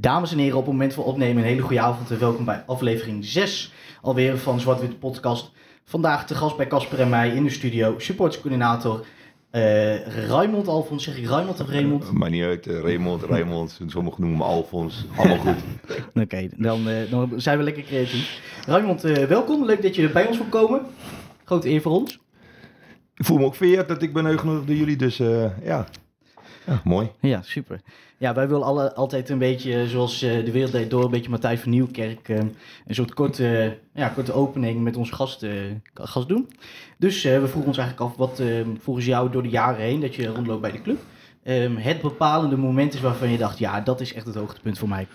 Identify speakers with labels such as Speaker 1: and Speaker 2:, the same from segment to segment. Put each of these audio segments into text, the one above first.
Speaker 1: Dames en heren, op het moment van opnemen een hele goede avond en welkom bij aflevering 6 alweer van Zwart-Wit Podcast. Vandaag te gast bij Casper en mij in de studio, supportscoördinator eh Raymond Alfons. Zeg ik Raymond of Raymond?
Speaker 2: Maakt niet uit, eh, Raymond, Raymond, sommigen noemen me Alfons, allemaal goed.
Speaker 1: Oké, dan, eh, dan zijn we lekker creatief. Raymond, eh, welkom. Leuk dat je bij ons wil komen. Grote eer voor ons.
Speaker 2: Ik voel me ook vereerd dat ik ben uitgenodigd door jullie, dus eh, ja. Ja, mooi.
Speaker 1: Ja, super. Ja, wij willen alle, altijd een beetje, zoals eh, de wereld deed door, een beetje Matthijs van Nieuwkerk, eh, een soort korte, ja, korte opening met onze gast, eh, gast doen. Dus eh, we vroegen ons eigenlijk af, wat eh, volgens jou door de jaren heen, dat je rondloopt bij de club, ehm, het bepalende moment is waarvan je dacht, ja, dat is echt het hoogtepunt voor mij.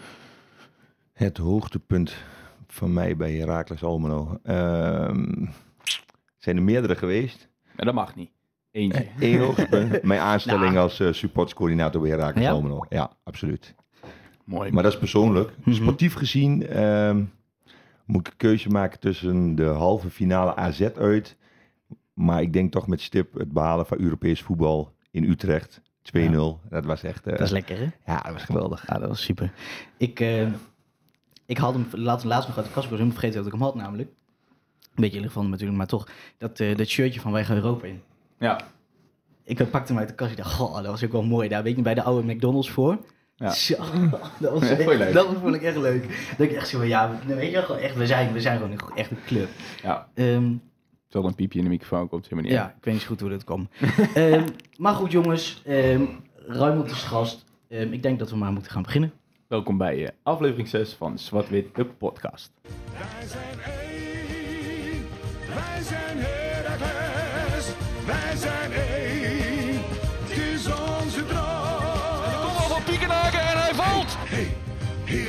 Speaker 2: Het hoogtepunt van mij bij Heracles Almelo. Ehm, zijn er meerdere geweest.
Speaker 3: Maar dat mag niet. Eentje.
Speaker 2: Eén mijn aanstelling
Speaker 1: Nou.
Speaker 2: als eh supportscoördinator bij Heracles
Speaker 1: Ja?
Speaker 2: Almelo. Ja, absoluut.
Speaker 3: Mooi.
Speaker 2: Maar dat is persoonlijk.
Speaker 1: Mhm.
Speaker 2: Sportief gezien ehm, moet ik een keuze maken tussen de halve finale AZ uit. Maar ik denk toch met stip het behalen van Europees voetbal in Utrecht. 2-0. Dat was echt... eh,
Speaker 1: Dat is lekker, hè?
Speaker 2: ja, dat was geweldig.
Speaker 1: Ja, dat was super. Ik, eh, ik had hem laatst, laatst nog uit de kast, ik was helemaal vergeten dat ik hem had namelijk. Een beetje hem natuurlijk, maar toch. Dat, eh, dat shirtje van Wij gaan Europa in.
Speaker 3: Ja.
Speaker 1: Ik pakte hem uit de kast. Ik dacht, goh, dat was ook wel mooi. Daar weet je bij de oude McDonald's voor.
Speaker 3: Ja.
Speaker 1: Zo, dat was, echt,
Speaker 3: leuk?
Speaker 1: dat vond ik echt leuk. Dat ik echt zo van, ja, we- weet je wel, echt, we zijn, we zijn gewoon een- echt een club.
Speaker 3: ja.
Speaker 1: Ehm,
Speaker 3: Terwijl een piepje in de microfoon komt, helemaal niet.
Speaker 1: ja, ik weet niet zo goed hoe dat kwam. Ehm, maar goed jongens, ehm is de gast. Ehm, ik denk dat we maar moeten gaan beginnen.
Speaker 3: Welkom bij eh, aflevering 6 van Zwart-Wit, de podcast.
Speaker 4: Wij zijn één, wij zijn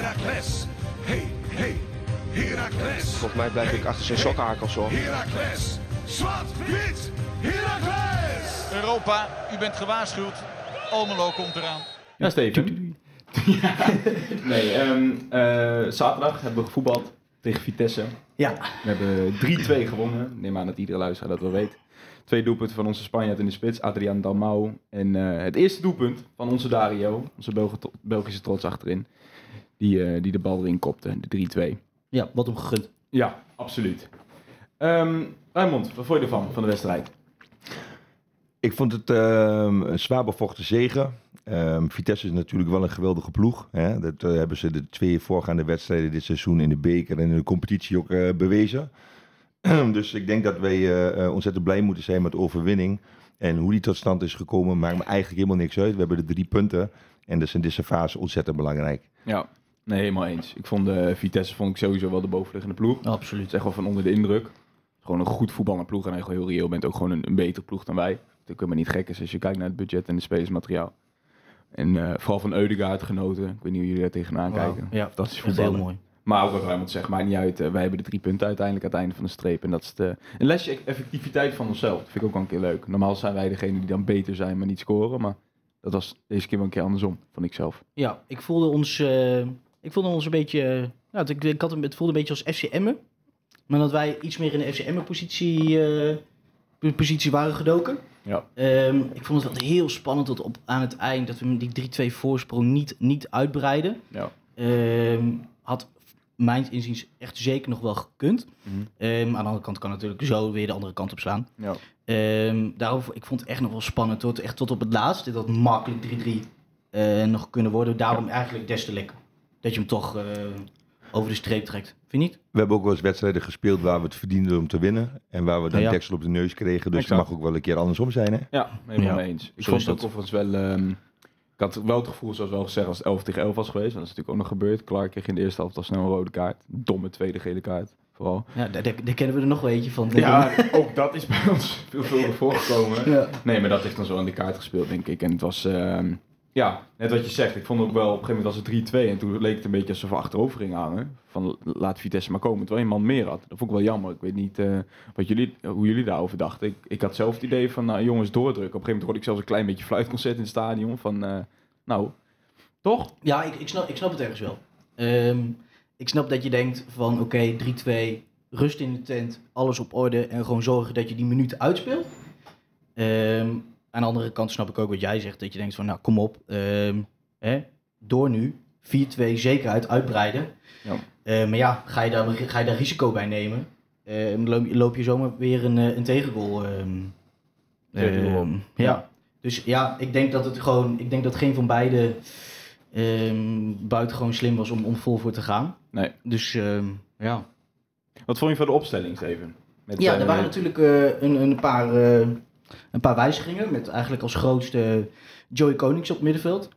Speaker 4: Heracles, hey, hey, Heracles,
Speaker 5: Volgens mij blijf ik achter zijn sokhakels hoor.
Speaker 4: Heracles, zwart, wit, Heracles.
Speaker 5: Europa, u bent gewaarschuwd. Almelo komt eraan.
Speaker 3: Ja, Steven. Ja. Nee, ehm, eh, zaterdag hebben we gevoetbald tegen Vitesse.
Speaker 1: Ja,
Speaker 3: We hebben 3-2 gewonnen. Neem aan dat iedere luisteraar dat wel weet. Twee doelpunten van onze Spanjaard in de spits, Adrian Dalmau. En eh, het eerste doelpunt van onze Dario, onze Belgische trots achterin. Die, eh, die de bal erin kopte, de 3-2.
Speaker 1: ja, wat hem gegund.
Speaker 3: Ja, absoluut. Ehm Raymond, wat vond je ervan, van de wedstrijd?
Speaker 2: Ik vond het ehm, een zwaar bevochten zegen. Ehm, Vitesse is natuurlijk wel een geweldige ploeg. Hè? Dat eh, hebben ze de twee voorgaande wedstrijden dit seizoen in de beker en in de competitie ook eh, bewezen. dus ik denk dat wij ontzettend blij moeten zijn met de overwinning. En hoe die tot stand is gekomen maakt me eigenlijk helemaal niks uit. We hebben de drie punten en dat is in deze fase ontzettend belangrijk.
Speaker 3: Ja, nee, helemaal eens. Ik vond de Vitesse vond ik sowieso wel de bovenliggende ploeg.
Speaker 1: Absoluut.
Speaker 3: echt wel van onder de indruk. Gewoon een goed voetballende ploeg. En je heel reëel bent, ook gewoon een, een betere ploeg dan wij. Dat ook helemaal niet gek is als je kijkt naar het budget en het spelersmateriaal. En eh, vooral van Eudegaard genoten. Ik weet niet hoe jullie daar tegenaan kijken.
Speaker 1: Ja, Dat is heel
Speaker 3: voetballen.
Speaker 1: mooi.
Speaker 3: Maar ook wat Raymond zegt, maakt niet uit. Eh, wij hebben de drie punten uiteindelijk aan het einde van de streep. En dat is de, een lesje effectiviteit van onszelf. Dat vind ik ook wel een keer leuk. Normaal zijn wij degene die dan beter zijn, maar niet scoren. Maar dat was deze keer wel een keer andersom, vond ik zelf.
Speaker 1: Ja, ik voelde ons, eh, ik voelde ons een beetje, eh, nou, het, ik had het voelde een beetje als FCM'en. Maar dat wij iets meer in de FCM'en-positie eh, positie waren gedoken.
Speaker 3: Ja.
Speaker 1: Ehm, ik vond het wel heel spannend tot op, aan het eind dat we die 3-2 voorsprong niet, niet uitbreiden.
Speaker 3: Ja.
Speaker 1: Ehm, had mijn inziens echt zeker nog wel gekund. Ehm, aan de andere kant kan natuurlijk zo weer de andere kant op slaan.
Speaker 3: Ja.
Speaker 1: Daarom, ik vond het echt nog wel spannend. Tot, echt tot op het laatste. Dat makkelijk 3-3 eh, nog kunnen worden. Daarom eigenlijk des te lekker. Dat je hem toch eh, over de streep trekt. Vind je niet?
Speaker 2: We hebben ook wel eens wedstrijden gespeeld waar we het verdienden om te winnen. En waar we dan
Speaker 1: Ja, ja.
Speaker 2: deksel op de neus kregen. Dus
Speaker 3: Exact.
Speaker 2: het mag ook wel een keer andersom zijn. Hè?
Speaker 3: Ja, helemaal
Speaker 1: Ja,
Speaker 3: mee eens. Ik
Speaker 1: zo
Speaker 3: vond het ook
Speaker 1: dat.
Speaker 3: overigens wel... ehm, ik had wel het gevoel, zoals wel gezegd, als het 11 tegen 11 was geweest. Want dat is natuurlijk ook nog gebeurd. Clark kreeg in de eerste helft al snel een rode kaart. Domme tweede gele kaart, vooral.
Speaker 1: Ja, daar, kennen we er nog wel eentje van.
Speaker 3: Ja, ook dat is bij ons veelvuldig voorgekomen.
Speaker 1: Ja.
Speaker 3: Nee, maar dat heeft dan zo aan de kaart gespeeld, denk ik. En het was, ehm, ja, net wat je zegt. Ik vond ook wel, op een gegeven moment was het 3-2. En toen leek het een beetje alsof we achterover gingen hangen. Van laat Vitesse maar komen, terwijl je man meer had. Dat vond ik wel jammer. Ik weet niet eh, wat jullie, hoe jullie daarover dachten. Ik, ik had zelf het idee van, nou jongens, doordrukken. Op een gegeven moment hoorde ik zelfs een klein beetje fluitconcert in het stadion. Van, eh, nou, toch?
Speaker 1: Ja, ik, ik, snap, ik snap het ergens wel. Ehm, ik snap dat je denkt van oké, 3-2, rust in de tent, alles op orde en gewoon zorgen dat je die minuten uitspeelt. Ehm, aan de andere kant snap ik ook wat jij zegt, dat je denkt van nou kom op, ehm, hè, door nu, 4-2 zekerheid uitbreiden.
Speaker 3: Ja.
Speaker 1: Eh, maar ja, ga je, daar, ga je daar risico bij nemen? Eh, dan loop, je- zomaar weer een, eh, een tegengoal. ehm, ehm, ja. Dus ja, ik denk dat het gewoon, ik denk dat geen van beide ehm buitengewoon slim was om, om vol voor te gaan.
Speaker 3: Nee.
Speaker 1: Dus ehm, ja.
Speaker 3: Wat vond je van de opstelling, Steven? Met,
Speaker 1: Ja,
Speaker 3: eh,
Speaker 1: er waren natuurlijk eh, een, een, paar, eh, een paar wijzigingen. Met eigenlijk als grootste Joey Konings op het middenveld.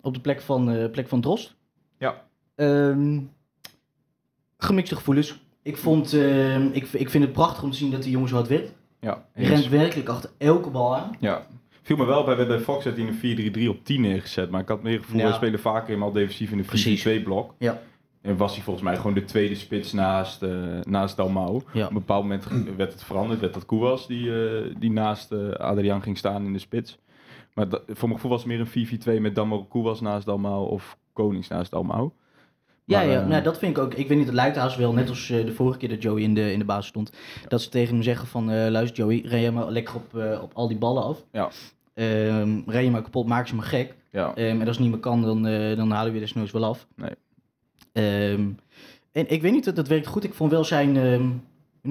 Speaker 1: Op de plek van, eh, plek van Drost.
Speaker 3: Ja.
Speaker 1: Ehm, gemixte gevoelens. Ik, vond, ehm, ik, ik vind het prachtig om te zien dat die jongen zo hard werkt.
Speaker 3: Ja, eens.
Speaker 1: rent werkelijk achter elke bal aan.
Speaker 3: Ja. Viel me wel, bij, bij Fox had hij een 4-3-3 op 10 neergezet. Maar ik had meer gevoel,
Speaker 1: Ja.
Speaker 3: we spelen vaker helemaal defensief in een 4-2 blok.
Speaker 1: Ja.
Speaker 3: En was hij volgens mij gewoon de tweede spits naast, eh naast Dalmau.
Speaker 1: Ja.
Speaker 3: Op een bepaald moment werd het veranderd. Werd dat Koewas die, eh, die naast eh, Adriaan ging staan in de spits. Maar dat, voor mijn gevoel was het meer een 4-4-2 met Dalmau Koewas naast Dalmau of Konings naast Dalmau.
Speaker 1: Ja,
Speaker 3: Maar,
Speaker 1: ja nou, dat vind ik ook. Ik weet niet, het lijkt haast wel, net als de vorige keer dat Joey in de, in de basis stond. Dat ze tegen hem zeggen van, luister Joey, ren maar lekker op, op al die ballen af.
Speaker 3: Ja.
Speaker 1: Ren je maar kapot, maak ze maar gek.
Speaker 3: Ja,
Speaker 1: Ehm, en als het niet meer kan, dan, dan halen we je desnoods wel af.
Speaker 3: Nee.
Speaker 1: Ehm, en ik weet niet, dat, dat werkt goed. Ik vond wel zijn,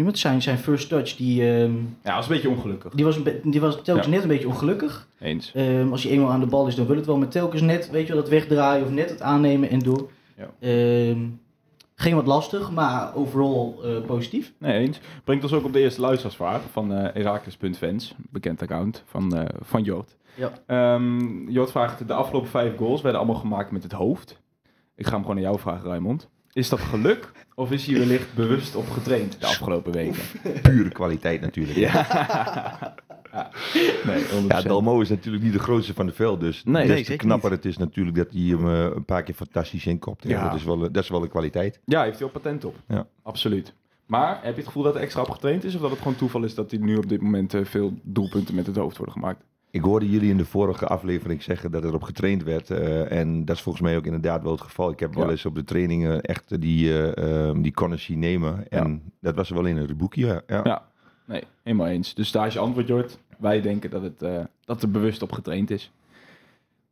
Speaker 1: het, zijn, zijn first touch, die, ehm,
Speaker 3: ja was een beetje ongelukkig.
Speaker 1: die, was, een die was telkens
Speaker 3: Ja.
Speaker 1: net een beetje ongelukkig.
Speaker 3: Eens.
Speaker 1: Als je eenmaal aan de bal is, dan wil het wel. Maar telkens net, weet je wel, dat wegdraaien of net het aannemen en door.
Speaker 3: Ja.
Speaker 1: Ging wat lastig, maar overal eh, positief.
Speaker 3: Nee, eens. Brengt ons ook op de eerste luisteraarsvraag van eh Herakles.fans, bekend account van, eh van Jort.
Speaker 1: Ja.
Speaker 3: Jort vraagt, de afgelopen vijf goals werden allemaal gemaakt met het hoofd. Ik ga hem gewoon aan jou vragen, Raymond. Is dat geluk of is hij wellicht bewust op getraind de afgelopen weken?
Speaker 2: Pure kwaliteit natuurlijk.
Speaker 3: Ja. ja. Nee, 100%.
Speaker 2: Ja, Dalmo is natuurlijk niet de grootste van de veld, dus
Speaker 3: Nee,
Speaker 2: des te knapper het is natuurlijk dat hij hem eh, een paar keer fantastisch inkopt. Ja. Dat, is wel, dat is wel een kwaliteit.
Speaker 3: Ja, heeft hij ook patent op.
Speaker 2: Ja.
Speaker 3: Absoluut. Maar heb je het gevoel dat hij extra op getraind is of dat het gewoon toeval is dat hij nu op dit moment eh, veel doelpunten met het hoofd worden gemaakt?
Speaker 2: Ik hoorde jullie in de vorige aflevering zeggen dat erop getraind werd. eh, en dat is volgens mij ook inderdaad wel het geval. Ik heb wel eens op de trainingen echt die, eh ehm, die corners zien nemen. En dat was er wel in een boekje. Ja. Ja.
Speaker 3: Ja. Nee, helemaal eens. Dus daar is je antwoord, Jort. Wij denken dat het eh, dat er bewust op getraind is.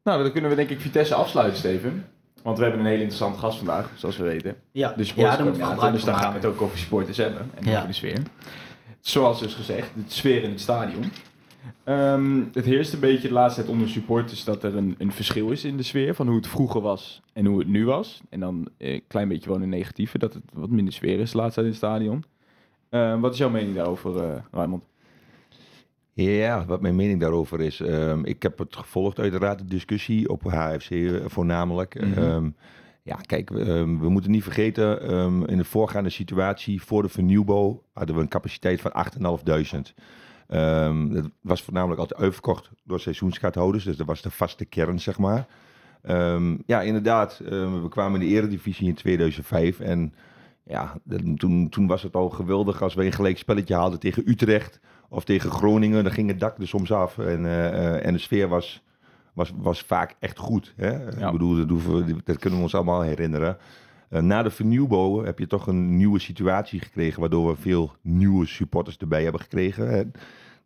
Speaker 3: Nou, dan kunnen we denk ik Vitesse afsluiten, Steven. Want we hebben een hele interessante gast vandaag, zoals we weten.
Speaker 1: Ja,
Speaker 3: De
Speaker 1: ja moet gebruik
Speaker 3: dus daar gaan we het ook over supporters hebben. En
Speaker 1: Ja.
Speaker 3: over de sfeer. Zoals dus gezegd, de sfeer in het stadion. Ehm, het heerst een beetje de laatste tijd onder supporters dat er een, een verschil is in de sfeer. Van hoe het vroeger was en hoe het nu was. En dan eh, een klein beetje wel een negatieve, dat het wat minder sfeer is de laatste tijd in het stadion. Ehm, wat is jouw mening daarover, eh Raymond?
Speaker 2: Ja, wat mijn mening daarover is. ehm, ik heb het gevolgd uiteraard, de discussie op HFC eh, voornamelijk.
Speaker 3: Mhm.
Speaker 2: Ja, kijk, we moeten niet vergeten, in de voorgaande situatie, voor de vernieuwbouw, hadden we een capaciteit van 8.500. Ehm dat was voornamelijk altijd uitverkocht door seizoenskaarthouders, dus dat was de vaste kern, zeg maar. Ehm, ja, inderdaad, ehm, we kwamen in de eredivisie in 2005 en ja, toen, toen was het al geweldig als we een gelijk spelletje haalden tegen Utrecht of tegen Groningen. Dan ging het dak er soms af en, eh, eh, en de sfeer was, was, was vaak echt goed. Hè?
Speaker 3: Ja.
Speaker 2: Ik bedoel, dat, we- dat kunnen we ons allemaal herinneren. Eh, na de vernieuwbouw heb je toch een nieuwe situatie gekregen, waardoor we veel nieuwe supporters erbij hebben gekregen. Hè.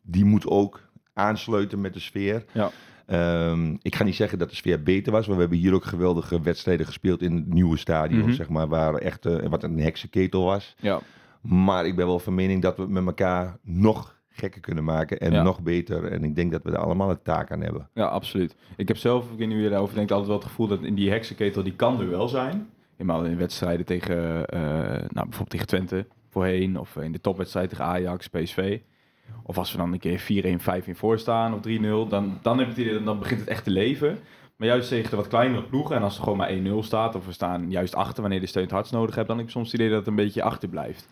Speaker 2: Die moet ook aansluiten met de sfeer.
Speaker 3: Ja.
Speaker 2: Ehm, ik ga niet zeggen dat de sfeer beter was, maar we hebben hier ook geweldige wedstrijden gespeeld in het nieuwe stadion,
Speaker 3: Mhm.
Speaker 2: zeg maar, waar echt eh, wat een heksenketel was.
Speaker 3: Ja.
Speaker 2: Maar ik ben wel van mening dat we het met elkaar nog gekker kunnen maken en
Speaker 3: Ja.
Speaker 2: nog beter. En ik denk dat we er allemaal een taak aan hebben.
Speaker 3: Ja, absoluut. Ik heb zelf, ik weet niet hoe je daarover denkt, altijd wel het gevoel dat in die heksenketel, die kan er wel zijn. Helemaal in wedstrijden tegen, eh, nou, bijvoorbeeld tegen Twente voorheen, of in de topwedstrijd tegen Ajax, PSV. Of als we dan een keer 4-1, 5-1 voor staan of 3-0, dan, dan heb het idee, dan begint het echt te leven. Maar juist tegen de wat kleinere ploegen, en als er gewoon maar 1-0 staat, of we staan juist achter wanneer de steun het hardst nodig hebt, dan heb ik soms het idee dat het een beetje achterblijft.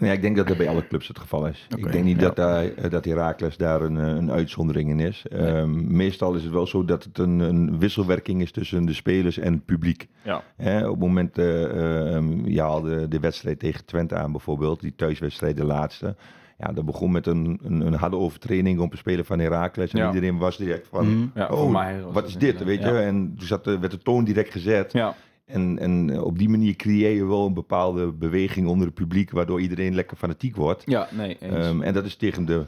Speaker 2: Ja, ik denk dat dat bij alle clubs het geval is. Ik denk niet
Speaker 3: ja.
Speaker 2: dat, daar, eh, dat Heracles daar een, eh, een uitzondering in is. Ehm, meestal is het wel zo dat het een, een wisselwerking is tussen de spelers en het publiek.
Speaker 3: Ja.
Speaker 2: Op het moment, ehm, je haalde de wedstrijd tegen Twente aan bijvoorbeeld, die thuiswedstrijd de laatste. Ja, dat begon met een, een, een harde overtraining op een speler van Heracles. En
Speaker 3: Ja.
Speaker 2: iedereen was direct van,
Speaker 1: Mhm.
Speaker 3: Ja,
Speaker 2: oh,
Speaker 3: mij
Speaker 2: wat is dit, weet je? En toen zat, werd de toon direct gezet.
Speaker 3: Ja,
Speaker 2: En, en eh, op die manier creëer je wel een bepaalde beweging onder het publiek, waardoor iedereen lekker fanatiek wordt.
Speaker 3: ja nee, eens.
Speaker 2: Ehm, en dat is tegen de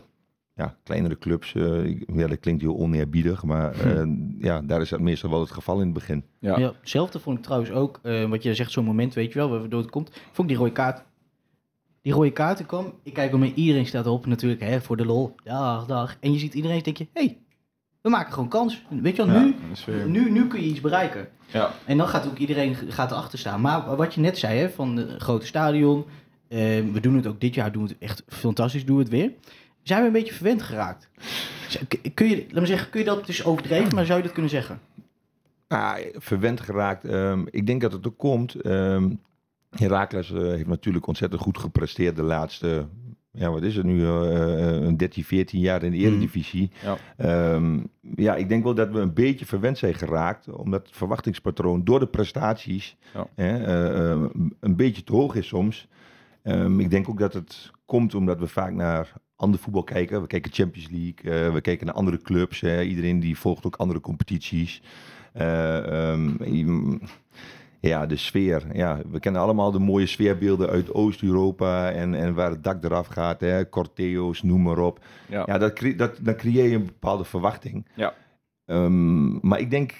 Speaker 2: ja, kleinere clubs, eh, ik- ja, dat klinkt heel oneerbiedig, maar eh, ja, daar is dat meestal wel het geval in het begin.
Speaker 3: Ja.
Speaker 1: Ja, hetzelfde vond ik trouwens ook, eh, wat je zegt, zo'n moment, weet je wel, waardoor het komt. Vond ik die rode kaart. Die rode kaarten kwam, ik kijk om me, iedereen staat erop natuurlijk, hè, voor de lol, dag, dag. En je ziet iedereen, denk je, hé, hey, we maken gewoon kans. Weet je wel,
Speaker 3: Ja,
Speaker 1: nu,
Speaker 3: weer-
Speaker 1: nu, nu kun je iets bereiken.
Speaker 3: Ja,
Speaker 1: En dan gaat ook iedereen gaat erachter staan. Maar wat je net zei, hè, van het grote stadion, eh, we doen het ook dit jaar, doen we het echt fantastisch, doen we het weer. Zijn we een beetje verwend geraakt? Kun je, laat me zeggen, kun je dat dus overdreven, maar zou je dat kunnen zeggen?
Speaker 2: Ah, verwend geraakt. ehm, ik denk dat het ook komt. ehm Herakles eh, heeft natuurlijk ontzettend goed gepresteerd de laatste, ja, wat is het nu, eh, eh, een 13, 14 jaar in de Eredivisie.
Speaker 3: Ja.
Speaker 2: Ehm, ja, ik denk wel dat we een beetje verwend zijn geraakt, omdat het verwachtingspatroon door de prestaties
Speaker 3: Ja.
Speaker 2: eh, eh, een beetje te hoog is soms. Ehm, ik denk ook dat het komt omdat we vaak naar ander voetbal kijken. We kijken Champions League, eh, we kijken naar andere clubs. Hè. Iedereen die volgt ook andere competities. Eh, ehm, ja, de sfeer. Ja, we kennen allemaal de mooie sfeerbeelden uit Oost-Europa en, en waar het dak eraf gaat. Hè. Corteo's, noem maar op.
Speaker 3: ja.
Speaker 2: Ja, dat, cre- dat, dan creëer je een bepaalde verwachting.
Speaker 3: Ja.
Speaker 2: Ehm, maar ik denk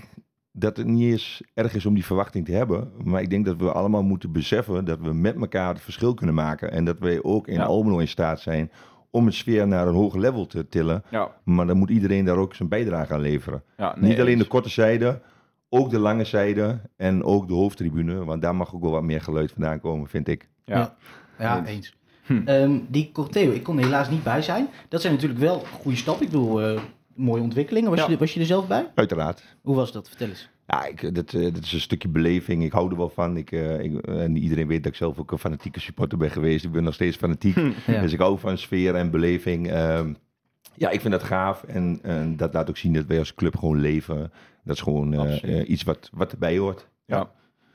Speaker 2: dat het niet eens erg is om die verwachting te hebben. Maar ik denk dat we allemaal moeten beseffen dat we met elkaar het verschil kunnen maken. En dat wij ook in
Speaker 3: Ja.
Speaker 2: Almelo in staat zijn om het sfeer naar een hoger level te tillen.
Speaker 3: ja.
Speaker 2: Maar dan moet iedereen daar ook zijn bijdrage aan leveren.
Speaker 3: ja nee,
Speaker 2: niet alleen
Speaker 3: eens.
Speaker 2: de korte zijde, ook de lange zijde en ook de hoofdtribune. Want daar mag ook wel wat meer geluid vandaan komen, vind ik.
Speaker 3: Ja.
Speaker 1: Ja. Ja,
Speaker 3: Eens. Hm.
Speaker 1: Ehm, die Corteo, ik kon er helaas niet bij zijn. Dat zijn natuurlijk wel goede stappen. Ik bedoel, eh, mooie ontwikkelingen. Was,
Speaker 3: Ja.
Speaker 1: je, was je er zelf bij?
Speaker 2: Uiteraard.
Speaker 1: Hoe was dat? Vertel eens.
Speaker 2: Ja, ik, dat, eh, dat is een stukje beleving. Ik hou er wel van. Ik, eh, ik, en iedereen weet dat ik zelf ook een fanatieke supporter ben geweest. Ik ben nog steeds fanatiek.
Speaker 1: Ja.
Speaker 2: Dus ik hou van sfeer en beleving. Ehm, ja, ik vind dat gaaf. En, en dat laat ook zien dat wij als club gewoon leven. Dat is gewoon eh, eh, iets wat, wat erbij hoort.
Speaker 3: Ja.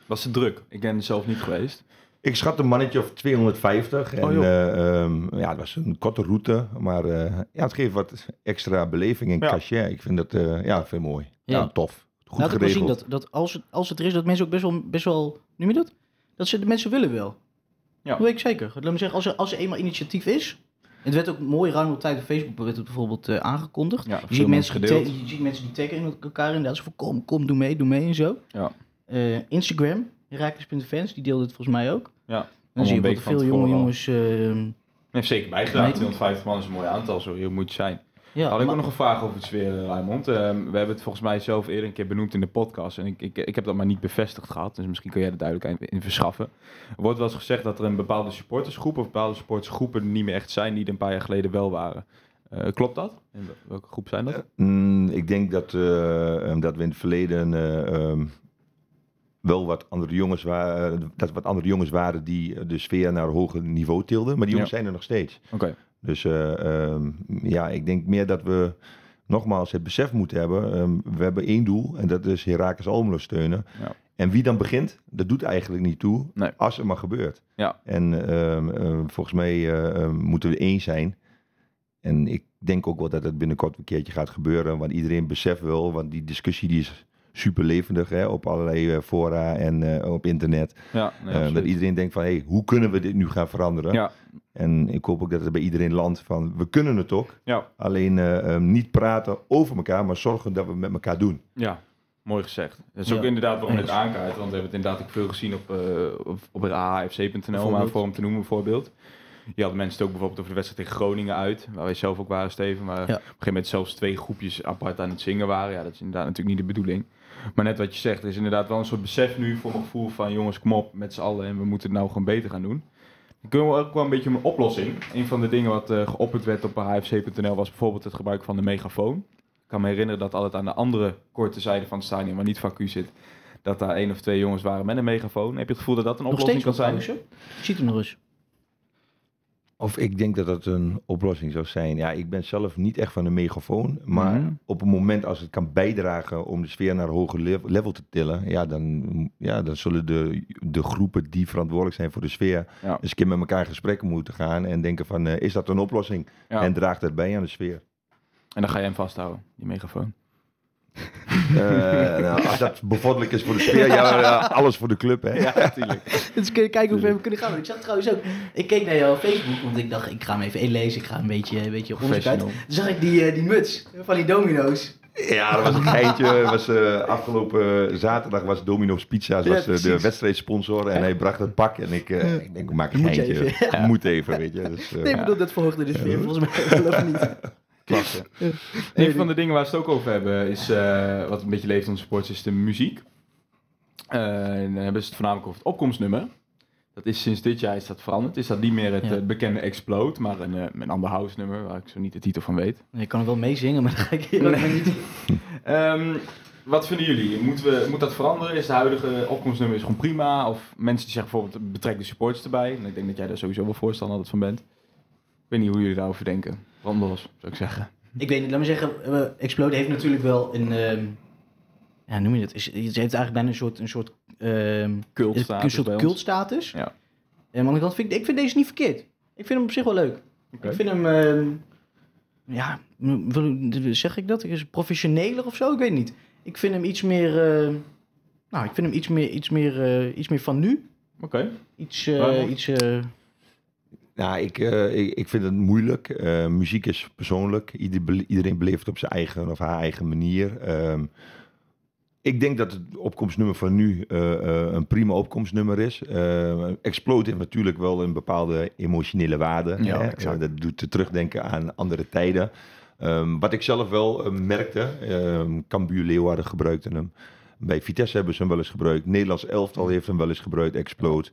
Speaker 3: Was het druk? Ik ben er zelf niet geweest.
Speaker 2: Ik schat een mannetje of 250. En
Speaker 3: Oh,
Speaker 2: eh, ehm, ja, het was een korte route. Maar eh, ja, het geeft wat extra beleving en
Speaker 3: Ja.
Speaker 2: cachet. Ik vind dat eh, ja, veel mooi. Ja,
Speaker 1: Ja.
Speaker 2: tof. Goed
Speaker 1: Laat ik wel
Speaker 2: geregeld.
Speaker 1: zien dat, dat als, het, als het er is, dat mensen ook best wel, best wel, noem je dat? Dat ze de mensen willen wel.
Speaker 3: Ja.
Speaker 1: Dat weet ik zeker. Laat me zeggen, als er, als er eenmaal initiatief is. Het werd ook mooi ruim op tijd op Facebook werd het bijvoorbeeld eh, aangekondigd.
Speaker 3: Ja,
Speaker 1: je, ziet mensen
Speaker 3: mensen gedeeld.
Speaker 1: die je ziet mensen die taggen in elkaar inderdaad. Zo van kom, kom, doe mee, doe mee en zo.
Speaker 3: Ja.
Speaker 1: Eh, Instagram, Herakles.fans, die deelde het volgens mij ook.
Speaker 3: Ja.
Speaker 1: Dan zie je wat
Speaker 3: van
Speaker 1: veel jonge jongens... eh,
Speaker 3: Heeft zeker bijgedaan.
Speaker 1: Nee.
Speaker 3: 250 man is een mooi aantal, zo heel moet het zijn.
Speaker 1: Ja,
Speaker 3: Had ik
Speaker 1: maar-
Speaker 3: ook nog een vraag over het sfeer, eh, Raymond. Ehm, we hebben het volgens mij zelf eerder een keer benoemd in de podcast. En ik, ik, ik heb dat maar niet bevestigd gehad. Dus misschien kun jij er duidelijkheid in verschaffen. Er wordt wel eens gezegd dat er een bepaalde supportersgroep of bepaalde supportersgroepen niet meer echt zijn die er een paar jaar geleden wel waren. Eh, klopt dat? En wel- welke groep zijn dat?
Speaker 2: Mm, ik denk dat, eh, ehm, dat we in het verleden eh, ehm, wel wat andere jongens waren, dat wat andere jongens waren die eh, de sfeer naar een hoger niveau tilden. Maar die jongens
Speaker 3: Ja.
Speaker 2: zijn er nog steeds.
Speaker 3: Oké.
Speaker 2: Dus eh, ehm, ja, ik denk meer dat we nogmaals het besef moeten hebben. ehm, we hebben één doel en dat is Herakles Almelo steunen.
Speaker 3: Ja.
Speaker 2: En wie dan begint, dat doet eigenlijk niet toe
Speaker 3: Nee.
Speaker 2: als het maar gebeurt.
Speaker 3: Ja.
Speaker 2: En ehm, volgens mij eh, moeten we één zijn. En ik denk ook wel dat het binnenkort een keertje gaat gebeuren. Want iedereen beseft wel, want die discussie die is super levendig hè, op allerlei eh, fora en eh, op internet.
Speaker 3: Ja, nee,
Speaker 2: Eh, dat iedereen denkt van, hey, hoe kunnen we dit nu gaan veranderen?
Speaker 3: ja,
Speaker 2: En ik hoop ook dat het bij iedereen landt van, we kunnen het ook.
Speaker 3: ja,
Speaker 2: Alleen eh, ehm, niet praten over elkaar, maar zorgen dat we het met elkaar doen.
Speaker 3: ja, mooi gezegd. Dat is ook
Speaker 1: Ja.
Speaker 3: inderdaad waarom het aankaart. Want we hebben het inderdaad ook veel gezien op, eh op, op ahfc.nl, om maar
Speaker 1: Bijvoorbeeld.
Speaker 3: vorm te noemen bijvoorbeeld. Je had mensen het ook bijvoorbeeld over de wedstrijd tegen Groningen uit, waar wij zelf ook waren, Steven. Maar op een gegeven moment zelfs twee groepjes apart aan het zingen waren. Ja, dat is inderdaad natuurlijk niet de bedoeling. Maar net wat je zegt, er is inderdaad wel een soort besef nu voor mijn gevoel van jongens, kom op met z'n allen en we moeten het nou gewoon beter gaan doen. Dan kunnen we ook wel een beetje om een oplossing. Een van de dingen wat eh geopperd werd op hfc.nl was bijvoorbeeld het gebruik van de megafoon. Ik kan me herinneren dat altijd aan de andere korte zijde van het stadion, waar niet u zit, dat daar één of twee jongens waren met een megafoon. Heb je het gevoel dat dat een
Speaker 1: nog
Speaker 3: oplossing kan zijn?
Speaker 1: Ik zie het nog eens.
Speaker 2: Of ik denk dat dat een oplossing zou zijn. Ja, ik ben zelf niet echt van een megafoon. Maar
Speaker 3: Mhm.
Speaker 2: op het moment als het kan bijdragen om de sfeer naar een hoger lev- level te tillen. Ja, dan, ja, dan zullen de, de groepen die verantwoordelijk zijn voor de sfeer.
Speaker 3: Ja.
Speaker 2: eens een keer met elkaar in gesprekken moeten gaan. En denken van, eh, is dat een oplossing?
Speaker 3: Ja.
Speaker 2: En draagt dat bij aan de sfeer?
Speaker 3: En dan ga je hem vasthouden, die megafoon.
Speaker 2: Eh, nou, als dat bevorderlijk is voor de sfeer, ja, ja, alles voor de club. Hè?
Speaker 3: Ja, natuurlijk.
Speaker 1: Dus kun je kijken hoe ver we kunnen gaan. Ik zag trouwens ook, ik keek naar jouw Facebook, want ik dacht, ik ga hem even inlezen. Ik ga een beetje, een beetje onderzoek uit. Toen zag ik die, eh, die muts van die domino's.
Speaker 2: Ja, dat was een geintje. Was, eh, afgelopen zaterdag was Domino's Pizza's was, de wedstrijdsponsor. En hij bracht het pak. En ik, ik denk, maak een
Speaker 1: Moet je
Speaker 2: geintje.
Speaker 1: even,
Speaker 2: Moet even, weet je. Dus, eh,
Speaker 1: Nee, ik bedoel, dat verhoogde de sfeer. Volgens mij geloof ik niet.
Speaker 3: Klasse. Een van de dingen waar we het ook over hebben, is eh, wat een beetje leeft in onze sports, is de muziek. Eh, en dan hebben ze het voornamelijk over het opkomstnummer. Dat is sinds dit jaar is dat veranderd. Is dat niet meer het
Speaker 1: Ja.
Speaker 3: eh, bekende Explode, maar een, eh, een ander house nummer waar ik zo niet de titel van weet.
Speaker 1: Ik kan er wel mee zingen, maar dat ga ik hier maar niet.
Speaker 3: Ehm, wat vinden jullie? Moeten we, moet dat veranderen? Is de huidige opkomstnummer is gewoon prima? Of mensen die zeggen bijvoorbeeld betrek de supporters erbij. En ik denk dat jij daar sowieso wel voorstander van bent. Ik weet niet hoe jullie daarover denken. Randels, zou ik zeggen.
Speaker 1: Ik weet niet, laat me zeggen, eh, Explode heeft natuurlijk wel een, ehm, ja, noem je het? Is, het heeft eigenlijk bijna een soort, een soort, ehm,
Speaker 3: Cultstatus
Speaker 1: een soort cultstatus.
Speaker 3: Ja.
Speaker 1: En aan de kant vind ik, ik vind deze niet verkeerd. Ik vind hem op zich wel leuk. Ik vind hem, ehm, ja, zeg ik dat? Is professioneler of zo? Ik weet niet. Ik vind hem iets meer, nou, ik vind hem iets meer, iets meer, eh, iets meer van nu.
Speaker 3: Oké.
Speaker 1: Iets, eh, iets,
Speaker 2: Nou, ik, eh, ik, ik vind het moeilijk. Eh, muziek is persoonlijk. Ieder, iedereen beleeft het op zijn eigen of haar eigen manier. Ehm, ik denk dat het opkomstnummer van nu eh, een prima opkomstnummer is. Explode heeft natuurlijk wel een bepaalde emotionele waarde.
Speaker 3: Ja,
Speaker 2: hè? dat doet te terugdenken aan andere tijden. Ehm, wat ik zelf wel merkte, um, Cambuur Leeuwarden gebruikte hem. Bij Vitesse hebben ze hem wel eens gebruikt. Nederlands elftal heeft hem wel eens gebruikt, Explode.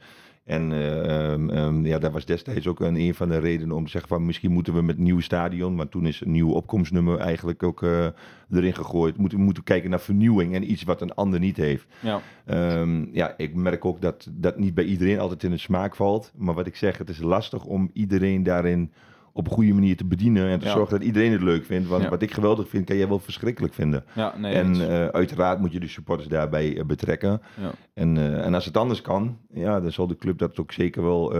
Speaker 2: En eh, ehm, ehm, ja, dat was destijds ook een, een van de redenen om te zeggen van misschien moeten we met een nieuw stadion, maar toen is een nieuw opkomstnummer eigenlijk ook eh, erin gegooid. Moeten we moeten kijken naar vernieuwing en iets wat een ander niet heeft.
Speaker 3: Ja.
Speaker 2: Ehm, ja, ik merk ook dat dat niet bij iedereen altijd in de smaak valt. Maar wat ik zeg, het is lastig om iedereen daarin op een goede manier te bedienen en te
Speaker 3: Ja.
Speaker 2: zorgen dat iedereen het leuk vindt. Want
Speaker 3: Ja.
Speaker 2: wat ik geweldig vind, kan jij wel verschrikkelijk vinden.
Speaker 3: Ja, nee.
Speaker 2: en eh, uiteraard moet je de supporters daarbij eh, betrekken.
Speaker 3: Ja.
Speaker 2: En, eh, en als het anders kan, ja, dan zal de club dat ook zeker wel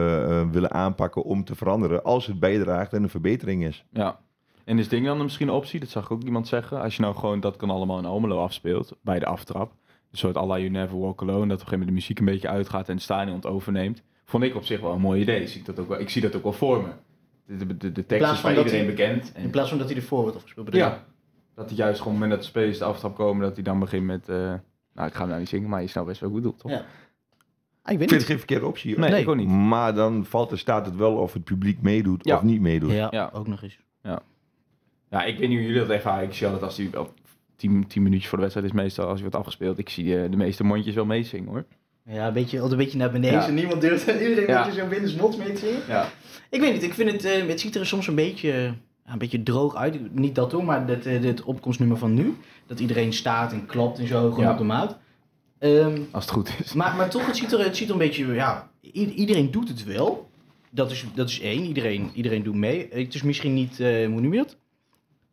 Speaker 2: willen aanpakken om te veranderen. Als het bijdraagt en een verbetering is.
Speaker 3: Ja. En is ding dan misschien een optie? Dat zag ook iemand zeggen. Als je nou gewoon dat kan allemaal in Almelo afspeelt, bij de aftrap. Een soort la You Never Walk Alone, dat op een gegeven moment de muziek een beetje uitgaat en het stadion het overneemt. Vond ik op zich wel een mooi idee. Zie ik, dat ook wel, ik zie dat ook wel voor me. De, de, de, de tekst
Speaker 1: plaats
Speaker 3: is bij
Speaker 1: dat
Speaker 3: iedereen
Speaker 1: hij-
Speaker 3: bekend. En,
Speaker 1: in plaats van dat hij ervoor wordt afgespeeld. bedoel
Speaker 3: ja. Dat hij juist gewoon op het moment dat de spelers de aftrap komen, dat hij dan begint met... eh, nou, ik ga hem nou niet zingen, maar je snapt best wel hoe ik bedoel, toch?
Speaker 1: Ja. Ah, ik weet
Speaker 2: Ik vind
Speaker 1: niet.
Speaker 2: het geen verkeerde optie.
Speaker 3: Nee,
Speaker 1: Nee.
Speaker 3: ik ook niet.
Speaker 2: Maar dan valt er, staat het wel of het publiek meedoet
Speaker 3: Ja.
Speaker 2: of niet meedoet.
Speaker 1: Ja,
Speaker 3: Ja.
Speaker 1: ook nog eens.
Speaker 3: Ja, ik weet niet hoe jullie dat ervaren. Ik zie altijd als hij op 10, 10 minuutjes voor de wedstrijd is meestal, als hij wordt afgespeeld, ik zie eh, de meeste mondjes wel meezingen hoor.
Speaker 1: Ja, een beetje, altijd een beetje naar beneden.
Speaker 3: Ja.
Speaker 1: Niemand durft iedereen
Speaker 3: Ja.
Speaker 1: een beetje zo binnensmots mee te zingen.
Speaker 3: Ja.
Speaker 1: Ik weet niet, ik vind het, eh, het ziet er soms een beetje, ja, een beetje droog uit. Niet dat hoor, maar dit, eh, dit opkomstnummer van nu. Dat iedereen staat en klapt en zo, gewoon
Speaker 3: Ja.
Speaker 1: op de maat. Ehm,
Speaker 3: Als het goed is.
Speaker 1: maar, maar toch, het ziet, er, het ziet er een beetje, ja, iedereen doet het wel. Dat is, dat is één, iedereen, iedereen doet mee. Het is misschien niet, eh hoe noem je dat?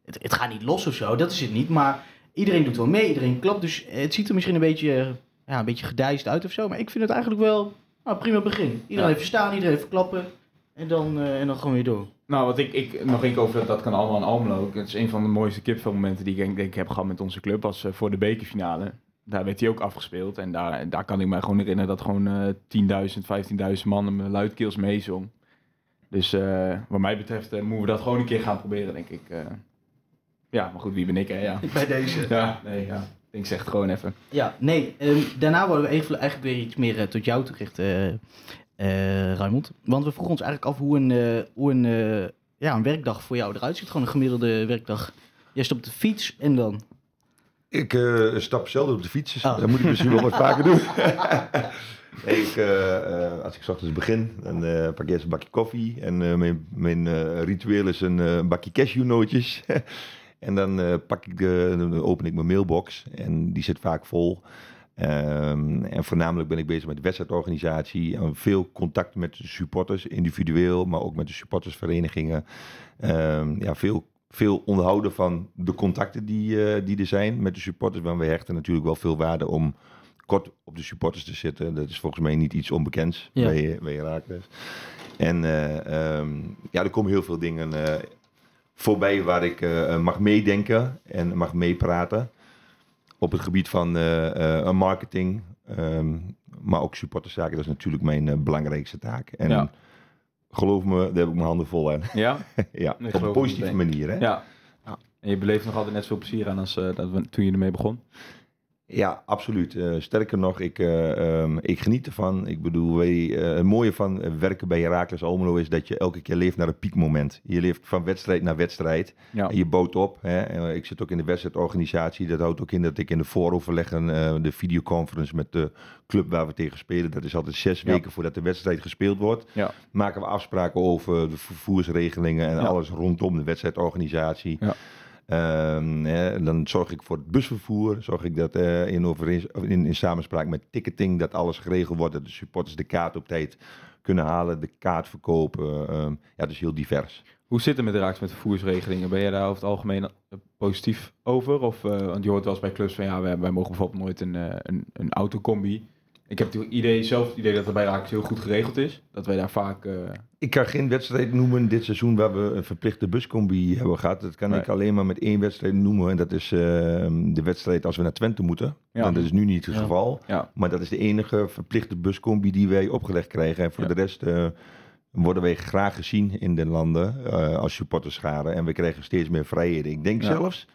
Speaker 1: Het, het gaat niet los of zo, dat is het niet. Maar iedereen doet wel mee, iedereen klapt. Dus het ziet er misschien een beetje, eh, ja, een beetje gedijst uit of zo. Maar ik vind het eigenlijk wel nou, prima begin. Iedereen
Speaker 3: Ja.
Speaker 1: even staan, iedereen even klappen. En dan, eh, en dan gewoon weer door.
Speaker 3: Nou, wat ik, ik nog één keer over dat, dat kan allemaal in Almelo. Het is een van de mooiste kipvelmomenten die ik denk, denk ik heb gehad met onze club. Was eh, voor de bekerfinale. Daar werd hij ook afgespeeld. En daar, daar kan ik me gewoon herinneren dat gewoon eh 10.000, 15.000 man hem luidkeels meezong. Dus eh, wat mij betreft moeten we dat gewoon een keer gaan proberen, denk ik. eh. ja, maar goed, wie ben ik, hè? Ja,
Speaker 1: Bij deze.
Speaker 3: ja nee, ja. Ik zeg het gewoon even.
Speaker 1: Ja, nee. ehm, daarna worden we even, eigenlijk weer iets meer eh, tot jou toegericht, eh eh, Raimond. Want we vroegen ons eigenlijk af hoe een, eh, hoe een, eh, ja, een werkdag voor jou eruit ziet. Gewoon een gemiddelde werkdag. Jij stopt op de fiets en dan?
Speaker 2: Ik eh, stap zelden op de fiets,
Speaker 1: Oh.
Speaker 2: dat moet ik misschien wel wat vaker doen. nee, ik, eh, eh, als ik 's ochtends begin, dan eh, pak ik eerst een bakje koffie. En eh, mijn, mijn ritueel is een eh, bakje cashewnootjes. en dan eh, pak ik de, dan open ik mijn mailbox en die zit vaak vol. Ehm, en voornamelijk ben ik bezig met wedstrijdorganisatie. En veel contact met de supporters, individueel, maar ook met de supportersverenigingen. Ehm, ja, veel, veel onderhouden van de contacten die, eh, die er zijn met de supporters. Want we hechten natuurlijk wel veel waarde om kort op de supporters te zitten. Dat is volgens mij niet iets onbekends
Speaker 1: Ja.
Speaker 2: bij, bij. En eh, ehm, ja, er komen heel veel dingen eh, voorbij waar ik eh, mag meedenken en mag meepraten. op het gebied van eh, eh, marketing, ehm, maar ook supporterszaken. Dat is natuurlijk mijn eh, belangrijkste taak. En
Speaker 3: Ja.
Speaker 2: geloof me, daar heb ik mijn handen vol aan.
Speaker 3: Ja?
Speaker 2: ja, op een positieve manier. Hè?
Speaker 3: Ja. En je beleeft nog altijd net zoveel plezier aan als eh, dat we, toen je ermee begon?
Speaker 2: Ja, absoluut. Eh, sterker nog, ik, eh, ehm, ik geniet ervan. Ik bedoel, wij, eh, het mooie van werken bij Heracles Almelo is dat je elke keer leeft naar een piekmoment. Je leeft van wedstrijd naar wedstrijd.
Speaker 3: Ja.
Speaker 2: En je bouwt op. Hè. En, ik zit ook in de wedstrijdorganisatie. Dat houdt ook in dat ik in de vooroverleggen, de videoconference met de club waar we tegen spelen. Dat is altijd zes
Speaker 3: Ja.
Speaker 2: weken voordat de wedstrijd gespeeld wordt.
Speaker 3: Ja.
Speaker 2: Maken we afspraken over de vervoersregelingen en alles rondom de wedstrijdorganisatie.
Speaker 3: Ja.
Speaker 2: Ehm, dan zorg ik voor het busvervoer. Zorg ik dat eh, in, in, in samenspraak met ticketing dat alles geregeld wordt. Dat de supporters de kaart op tijd kunnen halen, de kaart verkopen. Ehm, ja, dus heel divers.
Speaker 3: Hoe zit het met raaks met vervoersregelingen? Ben je daar over het algemeen eh, positief over? Of, eh, want je hoort wel eens bij clubs van ja, wij, mogen bijvoorbeeld nooit een, een, een autocombi. Ik heb het idee, zelf het idee dat het bij Raaks heel goed geregeld is. Dat wij daar vaak... eh,
Speaker 2: Ik kan geen wedstrijd noemen dit seizoen waar we een verplichte buscombi hebben gehad. Dat kan
Speaker 3: Nee.
Speaker 2: ik alleen maar met één wedstrijd noemen. En dat is ehm, de wedstrijd als we naar Twente moeten.
Speaker 3: Ja.
Speaker 2: Dat is nu niet het
Speaker 1: Ja.
Speaker 2: geval.
Speaker 3: ja,
Speaker 2: Maar dat is de enige verplichte buscombi die wij opgelegd krijgen. En voor de rest eh, worden wij graag gezien in de landen eh, als supporterschade. En we krijgen steeds meer vrijheden. Ik denk zelfs